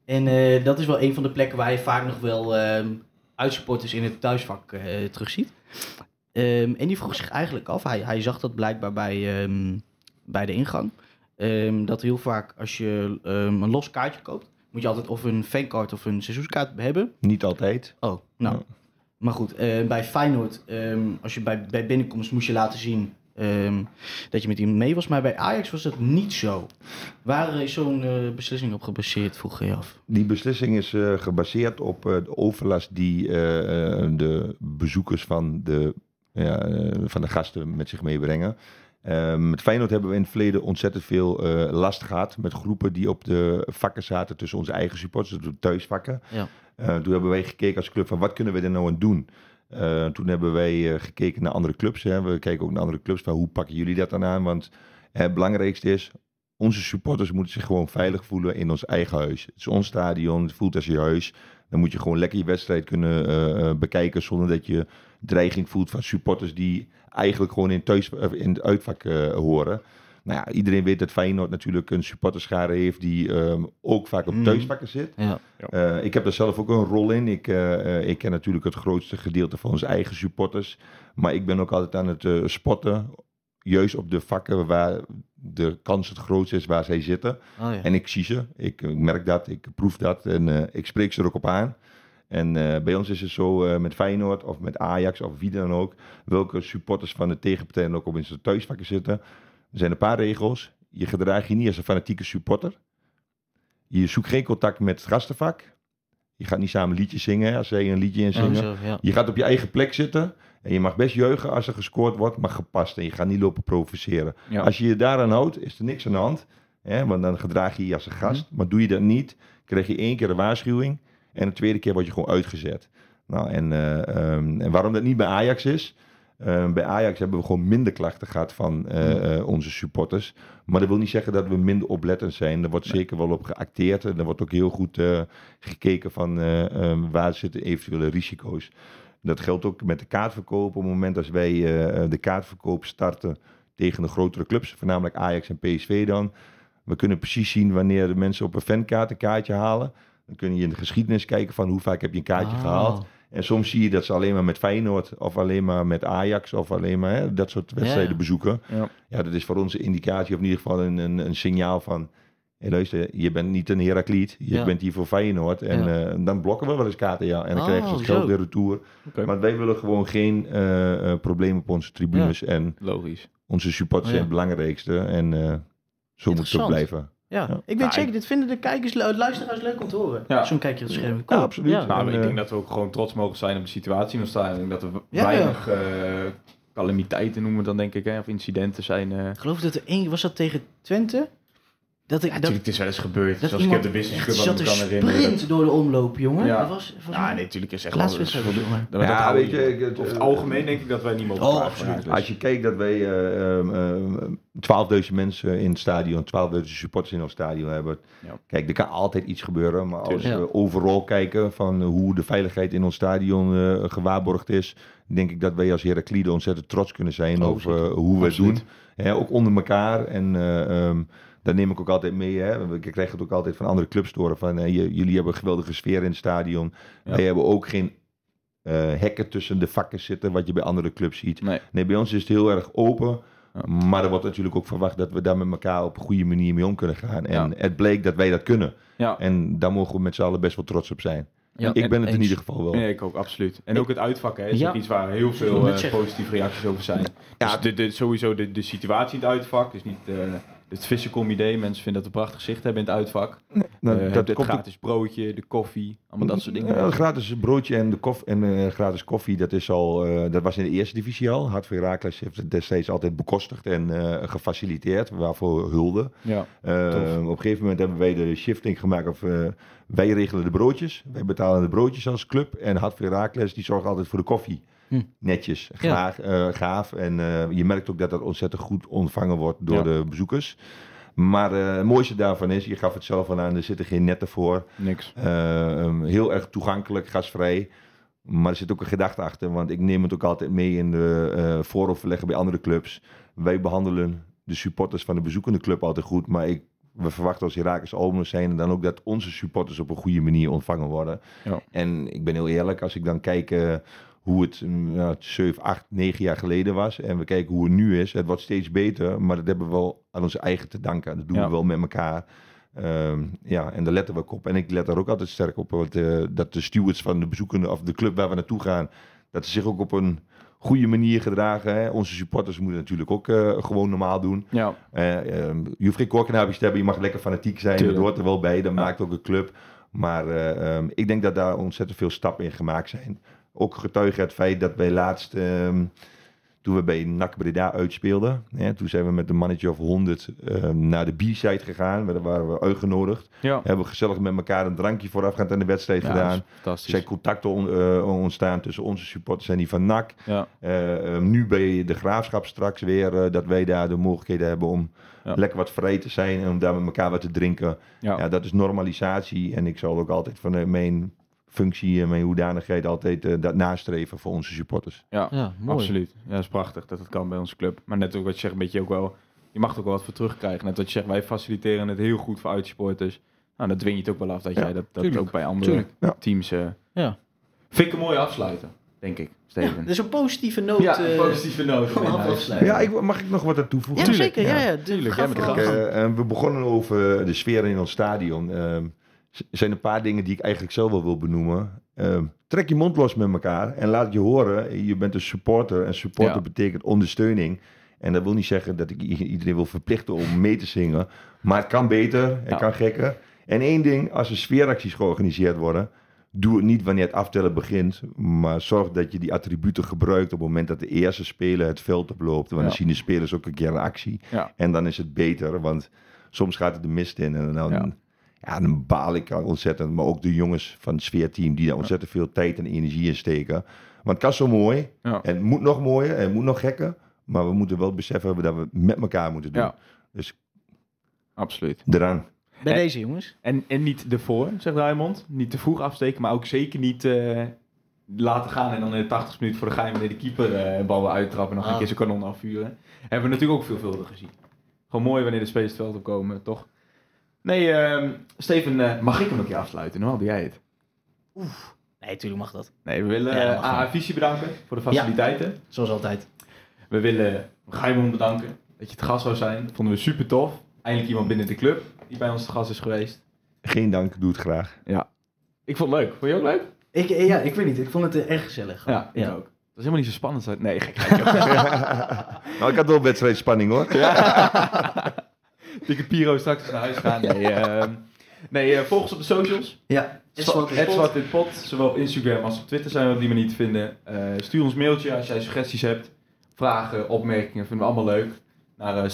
Speaker 1: En dat is wel een van de plekken waar je vaak nog wel ehm uitsupporters in het thuisvak terugziet. Ehm, en die vroeg zich eigenlijk af, hij, hij zag dat blijkbaar bij, ehm, bij de ingang, ehm, dat heel vaak als je ehm, een los kaartje koopt, moet je altijd of een fankaart of een seizoenskaart hebben.
Speaker 2: Niet altijd.
Speaker 1: Oh, nou.
Speaker 2: Ja.
Speaker 1: Maar goed, eh, bij Feyenoord, ehm, als je bij, bij binnenkomst moest je laten zien dat je met iemand mee was. Maar bij Ajax was dat niet zo. Waar is zo'n eh, beslissing op gebaseerd, vroeg je af.
Speaker 2: Die beslissing is eh, gebaseerd op de overlast die de bezoekers van de, ja, van de gasten met zich meebrengen. Eh, met Feyenoord hebben we in het verleden ontzettend veel eh, last gehad met groepen die op de vakken zaten tussen onze eigen supporters, de thuisvakken.
Speaker 1: Ja.
Speaker 2: Eh, toen hebben wij gekeken als club van wat kunnen we er nou aan doen. Eh, toen hebben wij gekeken naar andere clubs. Hè. We kijken ook naar andere clubs van hoe pakken jullie dat dan aan. Want het belangrijkste is, onze supporters moeten zich gewoon veilig voelen in ons eigen huis. Het is ons stadion, het voelt als je huis. Dan moet je gewoon lekker je wedstrijd kunnen bekijken zonder dat je dreiging voelt van supporters die eigenlijk gewoon in, thuis, of in het uitvak eh, horen. Nou ja, iedereen weet dat Feyenoord natuurlijk een supporterschare heeft die ehm, ook vaak op
Speaker 1: Mhm.
Speaker 2: thuisvakken zit.
Speaker 1: Ja.
Speaker 2: Eh, ik heb daar zelf ook een rol in. Ik, eh, eh, ik ken natuurlijk het grootste gedeelte van onze eigen supporters. Maar ik ben ook altijd aan het eh, spotten. Juist op de vakken waar de kans het grootst is waar zij zitten.
Speaker 1: Oh, ja.
Speaker 2: En ik zie ze. Ik, ik merk dat. Ik proef dat. En eh, ik spreek ze er ook op aan. En eh, bij ons is het zo eh, met Feyenoord of met Ajax of wie dan ook. Welke supporters van de tegenpartij dan ook op in zijn thuisvakken zitten. Er zijn een paar regels. Je gedraagt je niet als een fanatieke supporter. Je zoekt geen contact met het gastenvak. Je gaat niet samen liedjes zingen hè, als zij een liedje
Speaker 1: Oh,
Speaker 2: inzingen.
Speaker 1: zo, ja.
Speaker 2: Je gaat op je eigen plek zitten. En je mag best juichen als er gescoord wordt, maar gepast. En je gaat niet lopen provoceren.
Speaker 3: Ja.
Speaker 2: Als je je daaraan houdt, is er niks aan de hand. Hè, want dan gedraag je je als een gast. Maar doe je dat niet, krijg je één keer een waarschuwing. En de tweede keer word je gewoon uitgezet. Nou, en, eh, ehm, en waarom dat niet bij Ajax is. eh, bij Ajax hebben we gewoon minder klachten gehad van eh, eh, onze supporters. Maar dat wil niet zeggen dat we minder oplettend zijn. Er wordt zeker wel op geacteerd. En er wordt ook heel goed gekeken van eh, waar zitten eventuele risico's. Dat geldt ook met de kaartverkoop. Op het moment dat wij de kaartverkoop starten tegen de grotere clubs, voornamelijk Ajax en PSV dan. We kunnen precies zien wanneer de mensen op een fankaart een kaartje halen. Dan kun je in de geschiedenis kijken van hoe vaak heb je een kaartje
Speaker 1: Ah.
Speaker 2: gehaald. En soms zie je dat ze alleen maar met Feyenoord of alleen maar met Ajax of alleen maar hè, dat soort wedstrijden
Speaker 1: Ja.
Speaker 2: bezoeken.
Speaker 3: Ja.
Speaker 2: Ja, dat is voor ons een indicatie of in ieder geval een, een, een signaal van hey, luister, je bent niet een Herakliet, je
Speaker 1: Ja.
Speaker 2: bent hier voor Feyenoord. En eh, dan blokken we wel eens kaarten, ja. En dan
Speaker 1: Oh,
Speaker 2: krijgen ze het geld weer retour. Maar wij willen gewoon geen eh, problemen op onze tribunes. En
Speaker 3: Logisch.
Speaker 2: onze supporters
Speaker 1: Ja.
Speaker 2: zijn het belangrijkste. En zo moet het ook blijven.
Speaker 1: Ja, ik weet
Speaker 3: Nou,
Speaker 1: zeker,
Speaker 3: ik-
Speaker 1: dit vinden de kijkers, lu- luisteraars leuk om te horen.
Speaker 3: Ja.
Speaker 1: Zo'n kijkje op het scherm.
Speaker 2: Ja, absoluut.
Speaker 1: Ja.
Speaker 3: Nou,
Speaker 2: En,
Speaker 3: ik
Speaker 2: eh,
Speaker 3: denk dat we ook gewoon trots mogen zijn op de situatie in. Ik denk dat er
Speaker 1: Ja,
Speaker 3: weinig eh, calamiteiten noemen we dan denk ik, hè, of incidenten zijn. eh.
Speaker 1: Ik geloof dat er één, was dat tegen Twente? Dat ik,
Speaker 3: Ja,
Speaker 1: dat,
Speaker 3: natuurlijk, het is wel eens gebeurd.
Speaker 1: dat
Speaker 3: Zoals ik heb
Speaker 1: iemand
Speaker 3: de business club
Speaker 1: te
Speaker 3: kan herinneren.
Speaker 1: sprint door de omloop, jongen.
Speaker 3: Ja.
Speaker 1: Dat was, was
Speaker 3: Ja, nee, natuurlijk is echt
Speaker 1: Laatste
Speaker 3: wel... dat is
Speaker 1: wedstrijd,
Speaker 3: wel-
Speaker 1: jongen.
Speaker 3: dat- dat
Speaker 2: Ja,
Speaker 3: houden
Speaker 2: weet
Speaker 3: we-
Speaker 2: je, ik- het-
Speaker 3: Over het algemeen denk ik dat wij niet mogen
Speaker 1: Oh, absoluut.
Speaker 2: Als je kijkt dat wij eh, ehm, ehm, 12.000 mensen in het stadion, 12.000 supporters in ons stadion hebben.
Speaker 3: Ja.
Speaker 2: Kijk, er kan altijd iets gebeuren. Maar als we overal kijken van hoe de veiligheid in ons stadion eh, gewaarborgd is, denk ik dat wij als Heraklide ontzettend trots kunnen zijn
Speaker 1: Oh,
Speaker 2: over
Speaker 1: zeker.
Speaker 2: eh, hoe we het doen. Ook onder elkaar. En eh, daar neem ik ook altijd mee. Hè. Ik krijg het ook altijd van andere clubs horen. Van, eh, j- jullie hebben een geweldige sfeer in het stadion.
Speaker 3: Ja.
Speaker 2: Wij hebben ook geen eh, hekken tussen de vakken zitten, wat je bij andere clubs ziet.
Speaker 3: Nee.
Speaker 2: Nee, bij ons is het heel erg open.
Speaker 3: Ja.
Speaker 2: Maar er wordt natuurlijk ook verwacht dat we daar met elkaar op een goede manier mee om kunnen gaan. En
Speaker 3: Ja.
Speaker 2: het bleek dat wij dat kunnen.
Speaker 3: Ja,
Speaker 2: En daar mogen we met z'n allen best wel trots op zijn.
Speaker 1: Ja,
Speaker 2: ik ben het in ieder geval wel.
Speaker 3: nee, ik ook, absoluut. En ook het uitvak, hè, is
Speaker 1: Ja.
Speaker 3: ook iets waar heel veel eh, positieve reacties over zijn.
Speaker 2: Ja.
Speaker 3: Dus de, de, sowieso de, de situatie in het uitvak, dus niet eh, het vissencom-idee. Mensen vinden dat een prachtig zicht hebben in het uitvak.
Speaker 2: Nou,
Speaker 3: Eh,
Speaker 2: dat
Speaker 3: het
Speaker 2: komt
Speaker 3: gratis broodje, de koffie, allemaal dat soort dingen.
Speaker 2: Ja, gratis broodje en, de koff en eh, gratis koffie, dat, is al, eh, dat was in de eerste divisie al. Hart voor Herakles heeft het destijds altijd bekostigd en gefaciliteerd, waarvoor hulde.
Speaker 3: Ja,
Speaker 2: op een gegeven moment hebben wij de shifting gemaakt of wij regelen de broodjes. Wij betalen de broodjes als club en Hart voor Herakles die zorgt altijd voor de koffie.
Speaker 1: Hm.
Speaker 2: Netjes, graag, eh, gaaf. En eh, je merkt ook dat dat ontzettend goed ontvangen wordt door
Speaker 3: Ja.
Speaker 2: de bezoekers. Maar eh, het mooiste daarvan is, je gaf het zelf al aan, er zitten geen netten voor.
Speaker 3: niks.
Speaker 2: Eh, um, heel erg toegankelijk, gasvrij. Maar er zit ook een gedachte achter, want ik neem het ook altijd mee in de vooroverleggen bij andere clubs. Wij behandelen de supporters van de bezoekende club altijd goed, maar ik, we verwachten als Herakles Almelo zijn en dan ook dat onze supporters op een goede manier ontvangen worden.
Speaker 3: Ja.
Speaker 2: En ik ben heel eerlijk, als ik dan kijk hoe het ja, 7, 8, 9 jaar geleden was en we kijken hoe het nu is, het wordt steeds beter, maar dat hebben we wel aan onze eigen te danken. Dat doen
Speaker 3: Ja.
Speaker 2: we wel met elkaar. Ehm, ja, en daar letten we ook op. En ik let daar ook altijd sterk op. Want, eh, dat de stewards van de bezoekende of de club waar we naartoe gaan, dat ze zich ook op een goede manier gedragen. Hè. Onze supporters moeten natuurlijk ook eh, gewoon normaal doen.
Speaker 3: Ja,
Speaker 2: ehm, je hoeft geen korkenhaapjes te hebben, je mag lekker fanatiek zijn.
Speaker 3: Tuurlijk.
Speaker 2: Dat hoort er wel bij, dat
Speaker 3: Ja.
Speaker 2: maakt ook een club. Maar eh, ehm, ik denk dat daar ontzettend veel stappen in gemaakt zijn. Ook getuige het feit dat wij laatst, ehm, toen we bij NAC Breda uitspeelden, hè, toen zijn we met een mannetje of 100 ehm, naar de B-side gegaan. Daar waren we uitgenodigd.
Speaker 3: ja.
Speaker 2: Hebben we gezellig met elkaar een drankje voorafgaand aan de wedstrijd
Speaker 3: Ja,
Speaker 2: gedaan. Er zijn contacten on- eh, ontstaan tussen onze supporters en die van NAC.
Speaker 3: Ja,
Speaker 2: eh, nu bij de graafschap straks weer dat wij daar de mogelijkheden hebben om lekker wat vrij te zijn en om daar met elkaar wat te drinken.
Speaker 3: ja.
Speaker 2: Dat is normalisatie en ik zal ook altijd van mijn functie en mijn hoedanigheid altijd eh, dat nastreven voor onze supporters.
Speaker 3: ja.
Speaker 1: Ja, mooi.
Speaker 3: Absoluut. Ja, dat is prachtig dat het kan bij onze club. Maar net ook wat je zegt, een beetje ook wel... Je mag er ook wel wat voor terugkrijgen. Net wat je zegt, wij faciliteren het heel goed voor uitsporters. Nou, dan dwing je het ook wel af dat
Speaker 2: Ja,
Speaker 3: jij dat, dat ook bij andere
Speaker 1: Tuurlijk.
Speaker 2: Ja.
Speaker 3: teams... eh
Speaker 1: Ja.
Speaker 3: Vind ik een mooie afsluiten, denk ik, Steven.
Speaker 1: Dus een positieve noot.
Speaker 3: Ja,
Speaker 1: eh,
Speaker 3: een positieve noot.
Speaker 1: afsluiten.
Speaker 2: Ja, ik, mag ik nog wat aan toevoegen?
Speaker 1: Ja,
Speaker 3: Tuurlijk,
Speaker 1: zeker. Ja,
Speaker 2: ja.
Speaker 1: ja.
Speaker 3: Tuurlijk.
Speaker 2: Eh, eh, we begonnen over de sfeer in ons stadion. Ehm, zijn een paar dingen die ik eigenlijk zelf wel wil benoemen. Ehm, trek je mond los met elkaar en laat je horen. Je bent een supporter en supporter
Speaker 3: Ja.
Speaker 2: betekent ondersteuning. En dat wil niet zeggen dat ik iedereen wil verplichten om mee te zingen. Maar het kan beter, het
Speaker 3: Ja.
Speaker 2: kan gekker. En één ding, als er sfeeracties georganiseerd worden... Doe het niet wanneer het aftellen begint, maar zorg dat je die attributen gebruikt op het moment dat de eerste speler het veld oploopt. Want
Speaker 3: Ja.
Speaker 2: dan zien de spelers ook een keer een actie. En dan is het beter, want soms gaat het de mist in. En dan,
Speaker 3: Ja.
Speaker 2: dan baal ik ontzettend. Maar ook de jongens van het sfeerteam die daar ontzettend veel tijd en energie in steken. Want het kan zo mooi.
Speaker 3: Ja.
Speaker 2: En het moet nog mooier en het moet nog gekker. Maar we moeten wel beseffen hebben dat we het met elkaar moeten doen.
Speaker 3: Ja.
Speaker 2: Dus
Speaker 3: Absoluut.
Speaker 2: eraan.
Speaker 1: Bij
Speaker 3: Eh,
Speaker 1: deze jongens.
Speaker 3: En, en niet ervoor, zegt Raymond. Niet te vroeg afsteken, maar ook zeker niet eh, laten gaan en dan in de 80 minuten voor de geheim wanneer de keeper eh, een bal wil uittrappen en nog
Speaker 1: Ah.
Speaker 3: een keer zijn kanon afvuren. Hebben we natuurlijk ook veelvuldig gezien. Gewoon mooi wanneer de spelers het veld opkomen, toch? Nee, ehm, Steven, eh, mag ik hem een keer afsluiten? Normaal doe jij het.
Speaker 1: Nee, natuurlijk mag dat.
Speaker 3: Nee, we willen
Speaker 1: Ja,
Speaker 3: AA. Visie bedanken voor de faciliteiten.
Speaker 1: Zoals altijd.
Speaker 3: We willen Gaimon bedanken dat je het gast zou zijn. Vonden we super tof. eindelijk iemand binnen de club die bij ons te gast is geweest.
Speaker 2: Geen dank, doe het graag.
Speaker 3: Ja. Ik vond het leuk. Vond je ook leuk?
Speaker 1: Ik, eh, ja, ik weet niet. Ik vond het eh, erg gezellig.
Speaker 3: Ja, ik
Speaker 1: Ja.
Speaker 3: ook. Dat is helemaal niet zo spannend. Nee, gek.
Speaker 2: Nou, ik had wel wedstrijdspanning hoor.
Speaker 3: Dikke Piro straks naar huis gaan. Nee, ehm, nee eh, volg ons op de socials.
Speaker 1: Ja.
Speaker 3: Zwart
Speaker 1: Zwart-
Speaker 3: in Pot. Zowel op Instagram als op Twitter zijn we op die manier te vinden. Eh, stuur ons mailtje als jij suggesties hebt. Vragen, opmerkingen, vinden we allemaal leuk. Naar uh,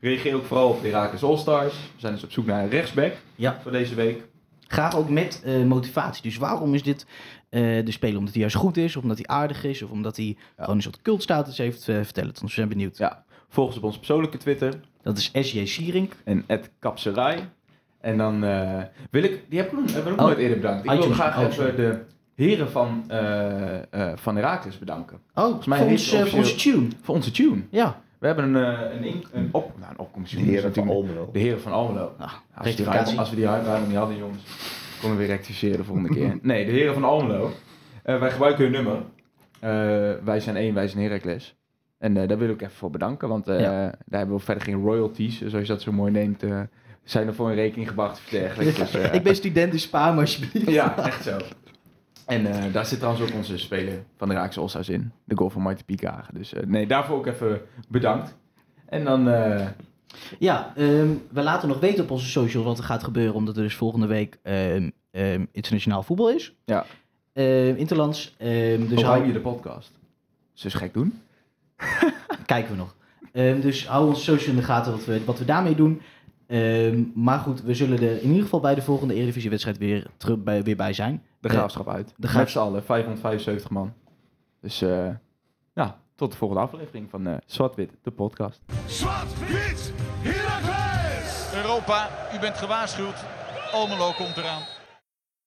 Speaker 3: Reageer ook vooral op de All-Stars. We zijn dus op zoek naar een rechtsback
Speaker 1: Ja.
Speaker 3: voor deze week.
Speaker 1: Graag ook met motivatie. Dus waarom is dit de speler? Omdat hij juist goed is, of omdat hij aardig is, of omdat hij gewoon een soort cultstatus heeft? eh vertel het ons, we zijn benieuwd.
Speaker 3: Ja. Volg ons op onze persoonlijke Twitter.
Speaker 1: Dat is SJ Sierink.
Speaker 3: En Kapserij. En dan eh, wil ik, die heb ik nog, hebben we ook
Speaker 1: Oh,
Speaker 3: nooit eerder bedankt. Ik wil
Speaker 1: iTunes.
Speaker 3: graag
Speaker 1: Oh,
Speaker 3: even
Speaker 1: sorry.
Speaker 3: de heren van, eh eh van Herakles bedanken.
Speaker 1: Oh,
Speaker 3: mij
Speaker 1: voor, ons, voor onze tune.
Speaker 3: Voor onze tune.
Speaker 1: Ja.
Speaker 3: We hebben een, een, in- een, op, nou, een opkomst.
Speaker 2: De heren van Almelo.
Speaker 3: De heren van Almelo.
Speaker 1: Ah,
Speaker 3: Als, we die
Speaker 1: rectificatie.
Speaker 3: ruim- als we die ruim niet hadden, jongens, konden we weer rectificeren de volgende keer. Nee, de heren van Almelo. Eh, wij gebruiken hun nummer. Eh, wij zijn één, wij zijn Heracles. En eh, daar wil ik even voor bedanken, want eh, daar hebben we verder geen royalties, zoals je dat zo mooi neemt, eh, zijn er voor een rekening gebracht of dergelijks. Dus,
Speaker 1: ik ben student, dus spaar me alsjeblieft.
Speaker 3: ja, echt zo. En daar zit trouwens ook onze speler van de Raakse Allstars in. De goal van Mighty Piekhagen. Dus nee, daarvoor ook even bedankt. En dan...
Speaker 1: Ja, ehm, we laten nog weten op onze socials wat er gaat gebeuren, omdat er dus volgende week ehm, ehm, internationaal voetbal is.
Speaker 3: Ja.
Speaker 1: Interlands. dus
Speaker 3: dus
Speaker 1: hou
Speaker 3: je de podcast. Dus gek doen.
Speaker 1: kijken we nog. Ehm, dus hou onze socials in de gaten wat we, wat we daarmee doen. Ehm, maar goed, we zullen er in ieder geval bij de volgende Eredivisie-wedstrijd weer, terug bij, weer bij zijn.
Speaker 3: De
Speaker 1: Eh,
Speaker 3: graafschap uit. de
Speaker 1: Graaf-
Speaker 3: Met z'n allen, 575 man. Dus eh, ja, tot de volgende aflevering van eh Zwart-Wit, de podcast.
Speaker 4: Zwart-wit, Heracles!
Speaker 5: Europa, u bent gewaarschuwd. Almelo komt eraan.